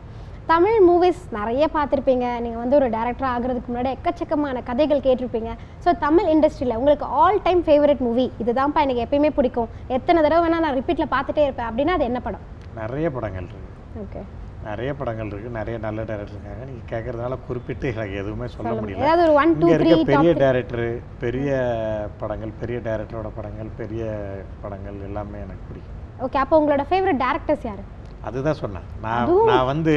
[SPEAKER 2] தமிழ் மூவிஸ் நிறைய பார்த்துருப்பீங்க. நீங்கள் வந்து ஒரு டேரக்டர் ஆகிறதுக்கு முன்னாடி எக்கச்சக்கமான கதைகள் கேட்டிருப்பீங்க. ஸோ தமிழ் இண்டஸ்ட்ரியில் உங்களுக்கு ஆல் டைம் ஃபேவரட் மூவி இதுதான்ப்பா எனக்கு எப்பயுமே பிடிக்கும். எத்தனை தடவை வேணால் நான் ரிப்பீட்டில் பார்த்துட்டே இருப்பேன். அப்படின்னா அது என்ன படம்?
[SPEAKER 1] நிறைய படங்கள் இருக்கு.
[SPEAKER 2] ஓகே
[SPEAKER 1] நிறைய படங்கள் இருக்கு. நிறைய நல்ல டேரக்டர் இருக்காங்க. நீங்கள் கேட்குறதுனால குறிப்பிட்டு எனக்கு எதுவுமே சொல்ல முடியல.
[SPEAKER 2] ஏதாவது ஒரு ஒன் டூ
[SPEAKER 1] இருக்க பெரிய டேரக்டரு பெரிய படங்கள் பெரிய டேரக்டரோட படங்கள் பெரிய படங்கள் எல்லாமே எனக்கு பிடிக்கும்.
[SPEAKER 2] ஓகே அப்போ உங்களோட ஃபேவரட் டேரக்டர்ஸ் யார்?
[SPEAKER 1] அதுதான் சொன்னேன். நான் நான் வந்து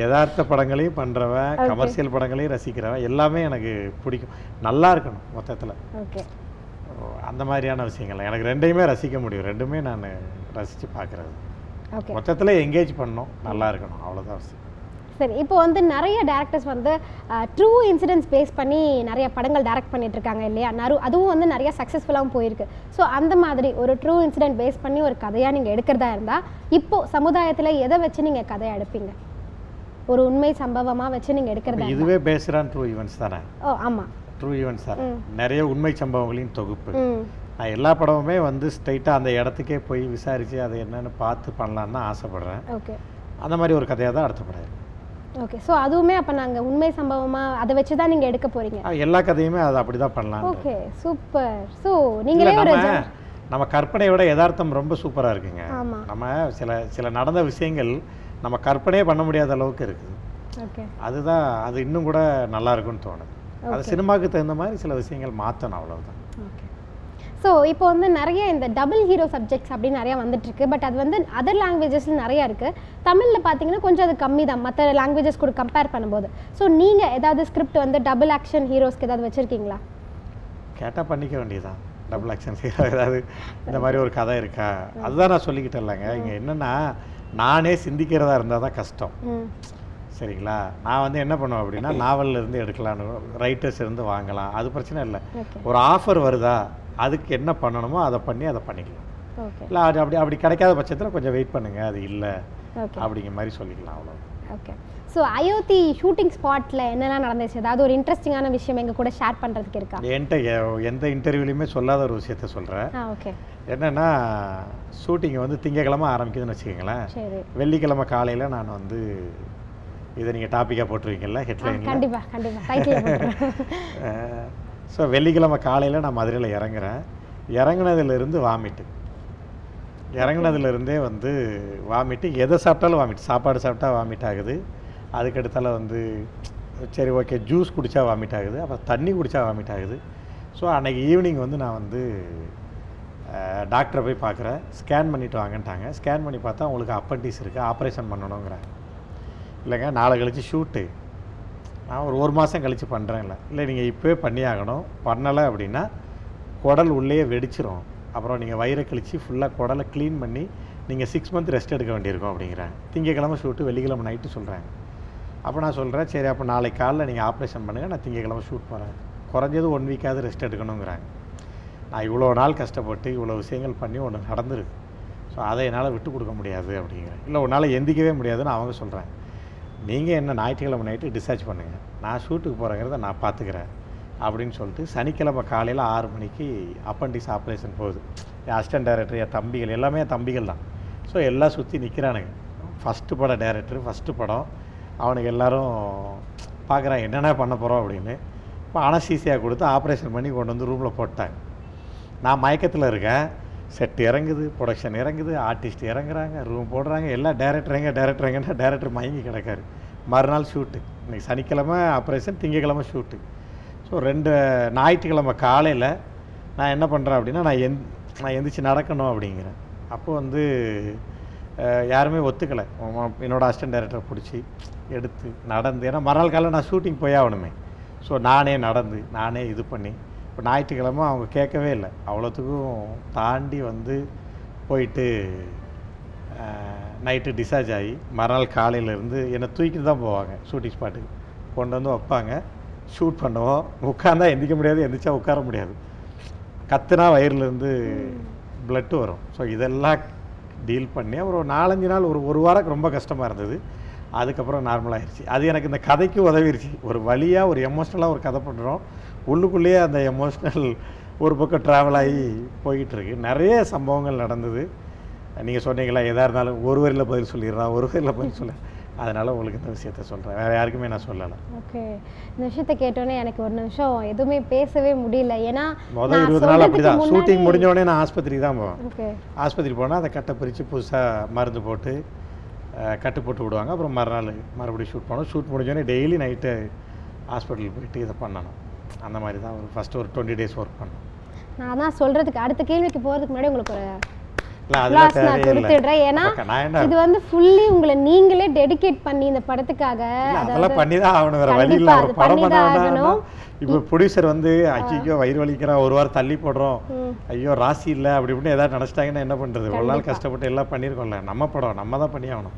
[SPEAKER 1] யதார்த்த படங்களையும் பண்ணுறவன் கமர்ஷியல் படங்களையும் ரசிக்கிறவன் எல்லாமே எனக்கு பிடிக்கும். நல்லா இருக்கணும் மொத்தத்தில்.
[SPEAKER 2] ஓகே
[SPEAKER 1] அந்த மாதிரியான விஷயங்கள். எனக்கு ரெண்டையுமே ரசிக்க முடியும். ரெண்டுமே நான் ரசித்து பார்க்குறது மொத்தத்தில் எங்கேஜ் பண்ணணும். நல்லா இருக்கணும். அவ்வளோதான் விஷயம்
[SPEAKER 2] சரி இப்போ வந்து நிறைய டேரக்டர்ஸ் வந்து ட்ரூ இன்சிடென்ட்ஸ் பேஸ் பண்ணி நிறைய படங்கள் டைரக்ட் பண்ணிட்டு இருக்காங்க இல்லையா? நறு அதுவும் வந்து நிறைய சக்ஸஸ்ஃபுல்லாகவும் போயிருக்கு. ஸோ அந்த மாதிரி ஒரு ட்ரூ இன்சிடென்ட் பேஸ் பண்ணி ஒரு கதையாக நீங்கள் எடுக்கிறதா இருந்தால் இப்போ சமுதாயத்தில் எதை வச்சு நீங்கள் கதையை எடுப்பீங்க? ஒரு உண்மை சம்பவமாக வச்சு நீங்கள் எடுக்கிறதா?
[SPEAKER 1] இதுவே பேசுகிறான் ட்ரூ ஈவெண்ட்ஸ் தானே?
[SPEAKER 2] ஓ ஆமாம்
[SPEAKER 1] ட்ரூ ஈவெண்ட்ஸ் தானே? நிறைய உண்மை சம்பவங்களின் தொகுப்பு. நான் எல்லா படமுமே வந்து ஸ்ட்ரைட்டாக அந்த இடத்துக்கே போய் விசாரித்து அதை என்னன்னு பார்த்து பண்ணலான்னு ஆசைப்பட்றேன்.
[SPEAKER 2] ஓகே.
[SPEAKER 1] அந்த மாதிரி ஒரு கதையாக தான் அடுத்த படம்.
[SPEAKER 2] ஓகே ஸோ அதுவுமே அப்போ நாங்கள் உண்மை சம்பவமாக அதை வச்சு தான் நீங்கள் எடுக்க போகிறீங்க
[SPEAKER 1] எல்லா கதையுமே அதை அப்படி தான் பண்ணலாம்
[SPEAKER 2] ஓகே சூப்பர் ஸோ நீங்களே ஒரு
[SPEAKER 1] நம்ம கற்பனையை விட யதார்த்தம் ரொம்ப சூப்பராக இருக்குங்க. நம்ம சில சில நடந்த விஷயங்கள் நம்ம கற்பனையே பண்ண முடியாத அளவுக்கு இருக்குது.
[SPEAKER 2] ஓகே
[SPEAKER 1] அதுதான் அது இன்னும் கூட நல்லா இருக்கும்னு தோணுது. அது சினிமாவுக்கு தகுந்த மாதிரி சில விஷயங்கள் மாற்றணும் அவ்வளவுதான்.
[SPEAKER 2] ஓகே ஸோ இப்போ வந்து நிறைய இந்த டபுள் ஹீரோ சப்ஜெக்ட்ஸ் அப்படின்னு நிறைய வந்துட்டு இருக்கு பட் அது வந்து அதர் லாங்குவேஜஸ்ல நிறைய இருக்கு. தமிழில் பார்த்தீங்கன்னா கொஞ்சம் அது கம்மி தான். மற்ற லாங்குவேஜஸ் கூட கம்பேர் பண்ணும்போது. ஸோ நீங்கள் ஏதாவது ஸ்கிரிப்ட் வந்து டபுள் ஆக்ஷன் ஹீரோஸ்க்கு ஏதாவது வச்சிருக்கீங்களா?
[SPEAKER 1] கேட்டால் பண்ணிக்க வேண்டியதுதான். டபுள் ஆக்ஷன் ஏதாவது இந்த மாதிரி ஒரு கதை இருக்கா? அதுதான் நான் சொல்லிக்கிட்டேன் இல்லைங்க. இங்கே என்னென்னா நானே சிந்திக்கிறதா இருந்தால் தான் கஷ்டம். சரிங்களா? நான் வந்து என்ன பண்ணுவேன் அப்படின்னா நாவல்ல இருந்து எடுக்கலான்னு ரைட்டர்ஸ் இருந்து வாங்கலாம். அது பிரச்சனை இல்லை. ஒரு ஆஃபர் வருதா? அதுக்கு என்ன பண்ணணுமோ அதை பண்ணி அதை பண்ணிக்கலாம்.
[SPEAKER 2] ஓகே.
[SPEAKER 1] இல்லை அது அப்படி அப்படி கிடைக்காத பட்சத்தில் கொஞ்சம் வெயிட் பண்ணுங்க அது இல்லை. அப்படிங்கிற மாதிரி சொல்லிக்கலாம் அவ்வளோ
[SPEAKER 2] ஓகே. ஸோ அயோத்தி ஷூட்டிங் ஸ்பாட்டில் என்னெல்லாம் நடந்துச்சு? ஏதாவது ஒரு இன்ட்ரெஸ்டிங்கான விஷயம் எங்கள் கூட ஷேர் பண்ணுறதுக்கு இருக்கா?
[SPEAKER 1] என்கிட்ட எந்த இன்டர்வியூலையுமே சொல்லாத ஒரு விஷயத்த சொல்கிறேன்
[SPEAKER 2] ஓகே.
[SPEAKER 1] என்னென்னா ஷூட்டிங் வந்து திங்கக்கிழமை ஆரம்பிக்குதுன்னு வச்சுக்கோங்களேன்.
[SPEAKER 2] சரி.
[SPEAKER 1] வெள்ளிக்கிழமை காலையில் நான் வந்து இதை நீங்கள் டாப்பிக்காக போட்டுருவீங்கல்ல
[SPEAKER 2] ஆ
[SPEAKER 1] ஹெட்லைனில்
[SPEAKER 2] கண்டிப்பாக கண்டிப்பாக
[SPEAKER 1] ஸோ வெள்ளிக்கிழமை காலையில் நான் மதுரையில் இறங்குறேன். இறங்குனதுலேருந்து வாமிட்டு இறங்குனதுலேருந்தே வந்து வாமிட்டு எதை சாப்பிட்டாலும் வாமிட் சாப்பாடு சாப்பிட்டா வாமிட் ஆகுது. அதுக்கடுத்தால வந்து சரி ஓகே ஜூஸ் குடித்தா வாமிட் ஆகுது. அப்புறம் தண்ணி குடித்தா வாமிட் ஆகுது. ஸோ அன்னைக்கு ஈவினிங் வந்து நான் வந்து டாக்டரை போய் பார்க்குறேன். ஸ்கேன் பண்ணிட்டு வாங்கன்ட்டாங்க. ஸ்கேன் பண்ணி பார்த்தா உங்களுக்கு அப்பண்டிஸ் இருக்குது ஆப்ரேஷன் பண்ணணுங்கிறாங்க. இல்லைங்க? நாளை கழிச்சு ஷூட்டு நான் ஒரு ஒரு மாதம் கழித்து பண்ணுறேன் இல்லை இல்லை நீங்கள் இப்போவே பண்ணி ஆகணும் பண்ணலை அப்படின்னா குடல் உள்ளே வெடிச்சிரும். அப்புறம் நீங்கள் வயிறை கழிச்சு ஃபுல்லாக குடலை க்ளீன் பண்ணி நீங்கள் சிக்ஸ் மந்த் ரெஸ்ட் எடுக்க வேண்டியிருக்கும் அப்படிங்கிறாங்க திங்கக்கிழமை ஷூட்டு வெள்ளிக்கிழமை நைட்டு சொல்கிறாங்க அப்போ நான் சொல்கிறேன் சரி அப்போ நாளைக்கு காலைல நீங்கள் ஆப்ரேஷன் பண்ணுங்கள் நான் திங்கக்கிழமை ஷூட் போகிறேன் குறைஞ்சது ஒன் வீக்காவது ரெஸ்ட் எடுக்கணுங்கிறாங்க நான் இவ்வளோ நாள் கஷ்டப்பட்டு இவ்வளோ விஷயங்கள் பண்ணி ஒன்று நடந்துருக்கு. ஸோ அதை என்னால் விட்டு கொடுக்க முடியாது அப்படிங்கிறேன். இல்லை உன்னால் எந்திக்கவே முடியாதுன்னு அவங்க சொல்கிறாங்க நீங்கள் என்ன ஞாயிற்றுக்கிழமை நைட்டு டிஸ்சார்ஜ் பண்ணுங்கள் நான் ஷூட்டுக்கு போகிறேங்கிறத நான் பார்த்துக்கிறேன். அப்படின்னு சொல்லிட்டு சனிக்கிழமை காலையில் ஆறு மணிக்கு அப்பண்டிஸ் ஆப்ரேஷன் போகுது. என் அசிஸ்டன்ட் டைரக்டர் என் தம்பிகள் எல்லாமே என் தம்பிகள் தான். ஸோ எல்லாம் சுற்றி நிற்கிறானுங்க ஃபஸ்ட்டு பட டைரக்டர் ஃபஸ்ட்டு படம். அவனுக்கு எல்லோரும் பார்க்குறான் என்னென்ன பண்ண போகிறோம் அப்படின்னு. இப்போ அனசீசியாக கொடுத்து ஆப்ரேஷன் பண்ணி கொண்டு வந்து ரூமில் போட்டாங்க. நான் மயக்கத்தில் இருக்கேன். செட் இறங்குது ப்ரொடக்ஷன் இறங்குது ஆர்டிஸ்ட் இறங்குறாங்க ரூம் போடுறாங்க எல்லாம் டேரக்டருங்க டேரக்டருங்கன்னா டேரக்டர் மயங்கி கிடக்காரு. மறுநாள் ஷூட்டு இன்னைக்கு சனிக்கிழமை ஆப்ரேஷன் திங்கக்கிழமை ஷூட்டு ஸோ ரெண்டு ஞாயிற்றுக்கிழமை காலையில் நான் என்ன பண்ணுறேன் அப்படின்னா நான் எந் நான் எந்திரிச்சு நடக்கணும் அப்படிங்கிறேன். அப்போ வந்து யாருமே ஒத்துக்கலை. என்னோட அசிஸ்டன்ட் டேரக்டரை பிடிச்சி எடுத்து நடந்து ஏன்னா மறுநாள் காலையில் நான் ஷூட்டிங் போய் ஆகணுமே. ஸோ நானே நடந்து நானே இது பண்ணி இப்போ ஞாயிற்றுக்கிழமை அவங்க கேட்கவே இல்லை. அவ்வளோத்துக்கும் தாண்டி வந்து போயிட்டு நைட்டு டிஸ்சார்ஜ் ஆகி மறுநாள் காலையிலேருந்து என்னை தூக்கிட்டு தான் போவாங்க ஷூட்டிங் ஸ்பாட்டுக்கு. கொண்டு வந்து வைப்பாங்க. ஷூட் பண்ணுவோம். உட்காந்தா எந்திரிக்க முடியாது எந்திரிச்சா உட்கார முடியாது. கத்துனா வயிறுலேருந்து பிளட்டு வரும். ஸோ இதெல்லாம் டீல் பண்ணி ஒரு நாலஞ்சு நாள் ஒரு ஒரு வாரம் ரொம்ப கஷ்டமாக இருந்தது. அதுக்கப்புறம் நார்மலாகிடுச்சு அது எனக்கு இந்த கதைக்கு உதவிருச்சு. ஒரு வழியாக ஒரு எமோஷ்னலாக ஒரு கதை பண்ணுறோம் உள்ளுக்குள்ளேயே அந்த எமோஷ்னல் ஒரு பக்கம் ட்ராவல் ஆகி போயிட்டு இருக்கு நிறைய சம்பவங்கள் நடந்தது. நீங்கள் சொன்னீங்களா எதாக இருந்தாலும் ஒரு வரியில் பதில் சொல்லிடுறான் ஒரு வரியில் பதில் சொல்ல. அதனால் உங்களுக்கு இந்த விஷயத்த சொல்கிறேன் வேறு யாருக்குமே நான் சொல்லலை.
[SPEAKER 2] ஓகே. இந்த விஷயத்த கேட்டோன்னே எனக்கு ஒரு நிமிஷம் எதுவுமே பேசவே முடியல. ஏன்னா
[SPEAKER 1] மொதல் இருபது நாள் அப்படி தான் ஷூட்டிங்
[SPEAKER 2] முன்னாடி-
[SPEAKER 1] முடிஞ்ச உடனே நான் ஆஸ்பத்திரிக்கு தான் போவேன்.
[SPEAKER 2] ஓகே.
[SPEAKER 1] ஆஸ்பத்திரி போனால் அதை கட்டை பிரித்து புதுசாக மருந்து போட்டு கட்டு போட்டு விடுவாங்க. அப்புறம் மறுநாள் மறுபடியும் ஷூட் பண்ணோம் ஷூட் முடிஞ்சோடனே டெய்லி நைட்டு ஹாஸ்பிட்டல் போயிட்டு இதை பண்ணணும். அந்த மாதிரி தான் ஒரு ஃபஸ்ட்டு ஒரு டுவெண்ட்டி டேஸ் ஒர்க் பண்ணோம்
[SPEAKER 2] நான் தான் சொல்றதுக்கு அடுத்த கேள்விக்கு போறதுக்கு முன்னாடி உங்களுக்கு ஒரு இது வந்து ஃபுல்லி உங்களை நீங்களே டெடிகேட் பண்ணி இந்த படத்துக்காக
[SPEAKER 1] அதெல்லாம் பண்ணி தான் ஆகணும். வேற வழி இல்லை படம்
[SPEAKER 2] பண்ணி தான்
[SPEAKER 1] பண்ண
[SPEAKER 2] ஆகணும்.
[SPEAKER 1] இப்போ ப்ரொடியூசர் வந்து ஐயோ வயிறு வலிக்கிறான் ஒரு வாரம் தள்ளி போடுறோம். ஐயோ ராசி இல்லை அப்படி இப்படின்னு ஏதாவது நினச்சிட்டாங்கன்னா என்ன பண்ணுறது ஒரு நாள் கஷ்டப்பட்டு எல்லாம் பண்ணியிருக்கோம்ல. நம்ம படம் நம்ம தான் பண்ணி ஆகணும்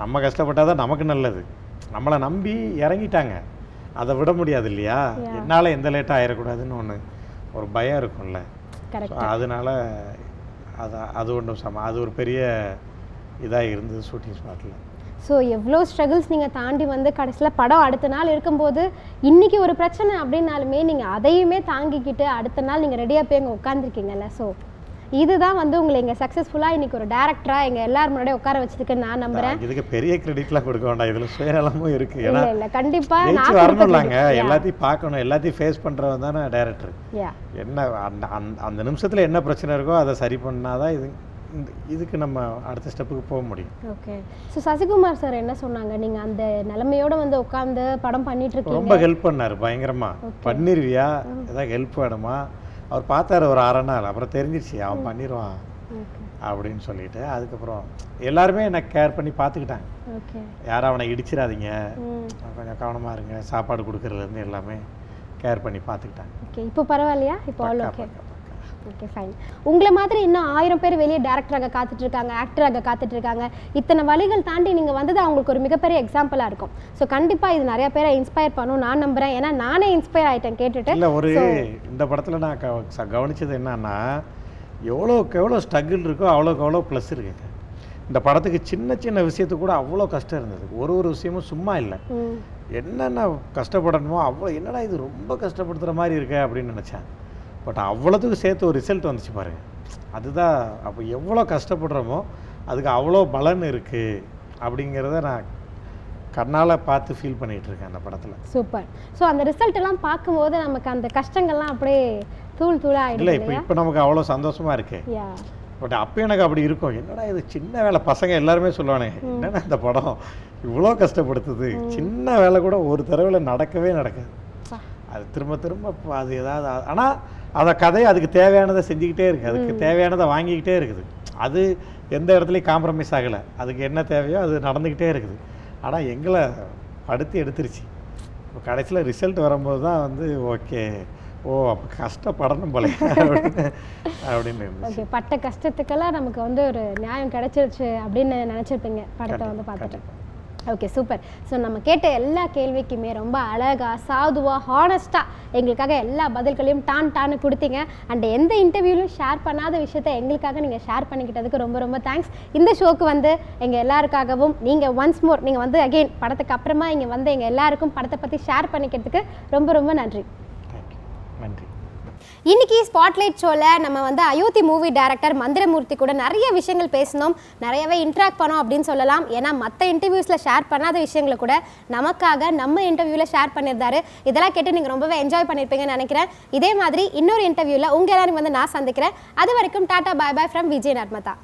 [SPEAKER 1] நம்ம கஷ்டப்பட்டாதான் தான் நமக்கு நல்லது. நம்மளை நம்பி இறங்கிட்டாங்க. அதை விட முடியாது இல்லையா? என்னால் எந்த லேட்டாக ஆயிடக்கூடாதுன்னு ஒன்று ஒரு பயம் இருக்கும்ல. அதனால அது அது ஒன்றும் சம அது ஒரு பெரிய இதாக இருந்தது ஷூட்டிங் ஸ்பாட்டில்
[SPEAKER 2] ஸோ எவ்வளோ ஸ்ட்ரகிள்ஸ் நீங்கள் தாண்டி வந்து கடைசியில் படம் அடுத்த நாள் இருக்கும்போது இன்னைக்கு ஒரு பிரச்சனை அப்படின்னாலுமே நீங்கள் அதையுமே தாங்கிக்கிட்டு அடுத்த நாள் நீங்கள் ரெடியாக போய் அங்கே உட்காந்துருக்கீங்கல்ல ஸோ இதுதான் வந்து உங்களை இங்கே சக்ஸஸ்ஃபுல்லாக இன்னைக்கு ஒரு டேரக்டராக எங்கள் எல்லாரும் முன்னாடியே உட்கார வச்சிருக்கு நான் நம்புகிறேன்
[SPEAKER 1] இதுக்கு பெரிய கிரெடிட்லாம் கொடுக்க வேண்டாம். இதில் சுயநலமும் இருக்குது ஏன்னா
[SPEAKER 2] இல்லை கண்டிப்பாக நான்
[SPEAKER 1] வரணும்லாங்க. எல்லாத்தையும் பார்க்கணும். எல்லாத்தையும் ஃபேஸ் பண்ணுறவன் தானே டேரக்டர்
[SPEAKER 2] யா
[SPEAKER 1] என்ன அந்த அந்த நிமிஷத்தில் என்ன பிரச்சனை இருக்கோ அதை சரி பண்ணாதான் இது இதுக்கு நம்ம அடுத்த ஸ்டெப்புக்கு போக முடியும்.
[SPEAKER 2] ஓகே ஸோ சசிகுமார் சார் என்ன சொன்னாங்க? நீங்கள் அந்த நிலைமையோட வந்து உட்காந்து படம் பண்ணிட்டு இருக்கீங்க.
[SPEAKER 1] ரொம்ப ஹெல்ப் பண்ணார் பயங்கரமா. பண்ணிருவியா? ஏதாவது ஹெல்ப் வேணுமா? அவர் பார்த்தாரு ஒரு அரை நாள் அப்புறம் தெரிஞ்சிருச்சு அவன் பண்ணிடுவான் அப்படின்னு சொல்லிட்டு அதுக்கப்புறம் எல்லாருமே என்னை கேர் பண்ணி பார்த்துக்கிட்டாங்க. யாரும் அவனை இடிச்சிடாதீங்க. கொஞ்சம் கவனமாக இருங்க சாப்பாடு கொடுக்கறதுலேருந்து எல்லாமே கேர் பண்ணி பார்த்துக்கிட்டாங்க.
[SPEAKER 2] ஓகே இப்போ பரவாயில்லையா? இப்போ ஓகே. ஓகே ஃபைன் உங்களை மாதிரி இன்னும் ஆயிரம் பேர் வெளியே டேரக்டராக காத்துட்டு இருக்காங்க ஆக்டராக காத்துட்டு இருக்காங்க இத்தனை வழிகள் தாண்டி நீங்கள் வந்தது அவங்களுக்கு ஒரு மிகப்பெரிய எக்ஸாம்பிளாக இருக்கும். ஸோ கண்டிப்பாக இது நிறைய பேரை இன்ஸ்பயர் பண்ணும் நான் நம்புறேன். ஏன்னா நானே இன்ஸ்பயர் ஆயிட்டேன் கேட்டுட்டு.
[SPEAKER 1] இல்லை ஒரு இந்த படத்தில் நான் கவனிச்சது என்னன்னா எவ்வளோக்கு எவ்வளோ ஸ்ட்ரகிள் இருக்கோ அவ்வளோக்கு அவ்வளோ ப்ளஸ் இருக்குங்க. இந்த படத்துக்கு சின்ன சின்ன விஷயத்துக்கு கூட அவ்வளோ கஷ்டம் இருந்தது. ஒரு ஒரு விஷயமும் சும்மா இல்லை. என்னென்ன கஷ்டப்படணுமோ அவ்வளோ என்னடா இது ரொம்ப கஷ்டப்படுத்துகிற மாதிரி இருக்கே அப்படின்னு நினச்சேன். பட் அவ்வளோத்துக்கு சேர்த்து ஒரு ரிசல்ட் வந்துச்சு பாருங்க அதுதான் அப்போ எவ்வளோ கஷ்டப்படுறோமோ அதுக்கு அவ்வளோ பலன் இருக்குது அப்படிங்கிறத நான் கண்ணால் பார்த்து ஃபீல் பண்ணிகிட்டு இருக்கேன் அந்த படத்தில்.
[SPEAKER 2] சூப்பர். ஸோ அந்த ரிசல்ட் எல்லாம் பார்க்கும்போது நமக்கு அந்த கஷ்டங்கள்லாம் அப்படியே தூள் தூளா
[SPEAKER 1] இல்லை இப்போ இப்போ நமக்கு அவ்வளோ சந்தோஷமாக இருக்கு. பட் அப்போ எனக்கு அப்படி இருக்கும். என்னடா இது சின்ன வேலை? பசங்க எல்லாருமே சொல்லுவானுங்க என்னடா இந்த படம்? இவ்வளோ கஷ்டப்படுத்துது. சின்ன வேலை கூட ஒரு தடவையில் நடக்கவே நடக்காது. அது திரும்ப திரும்ப அது ஏதாவது ஆனால் அந்த கதை அதுக்கு தேவையானதை செஞ்சுக்கிட்டே இருக்குது அதுக்கு தேவையானதை வாங்கிக்கிட்டே இருக்குது. அது எந்த இடத்துலையும் காம்ப்ரமைஸ் ஆகலை. அதுக்கு என்ன தேவையோ அது நடந்துக்கிட்டே இருக்குது. ஆனால் எங்களை படுத்தி எடுத்துருச்சு. இப்போ கடைசியில் ரிசல்ட் வரும்போது தான் வந்து ஓகே. ஓ அப்போ கஷ்டப்படணும் போல. அப்படின்னு
[SPEAKER 2] பட்ட கஷ்டத்துக்கெல்லாம் நமக்கு வந்து ஒரு நியாயம் கிடைச்சிருச்சு அப்படின்னு நினச்சிருப்பீங்க படத்தை வந்து பார்த்துட்டு. ஓகே சூப்பர் ஸோ நம்ம கேட்ட எல்லா கேள்விக்குமே ரொம்ப அழகா சாதுவாக ஹானஸ்ட்டாக எங்களுக்காக எல்லா பதில்களையும் டான் டான்னு கொடுத்தீங்க. அண்ட் எந்த இன்டர்வியூலையும் ஷேர் பண்ணாத விஷயத்த எங்களுக்காக நீங்கள் ஷேர் பண்ணிக்கிட்டதுக்கு ரொம்ப ரொம்ப தேங்க்ஸ் இந்த ஷோக்கு வந்து எங்கள் எல்லாருக்காகவும் நீங்கள் ஒன்ஸ் மோர் நீங்கள் வந்து அகெயின் படத்துக்கு அப்புறமா இங்கே வந்து எங்கள் எல்லாருக்கும் படத்தை பற்றி ஷேர் பண்ணிக்கிறதுக்கு ரொம்ப ரொம்ப நன்றி. இன்னைக்கு ஸ்பாட்லைட் ஷோவில் நம்ம வந்து அயோத்தி மூவி டேரக்டர் மந்திரமூர்த்தி கூட நிறைய விஷயங்கள் பேசினோம். நிறையவே இன்ட்ராக்ட் பண்ணோம் அப்படின்னு சொல்லலாம். ஏன்னா மற்ற இன்டர்வியூஸில் ஷேர் பண்ணாத விஷயங்களை கூட நமக்காக நம்ம இன்டர்வியூவில் ஷேர் பண்ணியிருந்தாரு. இதெல்லாம் கேட்டு நீங்கள் ரொம்பவே என்ஜாய் பண்ணியிருப்பீங்கன்னு நினைக்கிறேன். இதே மாதிரி இன்னொரு இன்டர்வியூவில் உங்கள் எல்லாரும் வந்து நான் சந்திக்கிறேன். அது வரைக்கும் tata bye bye from Vijay Narmada.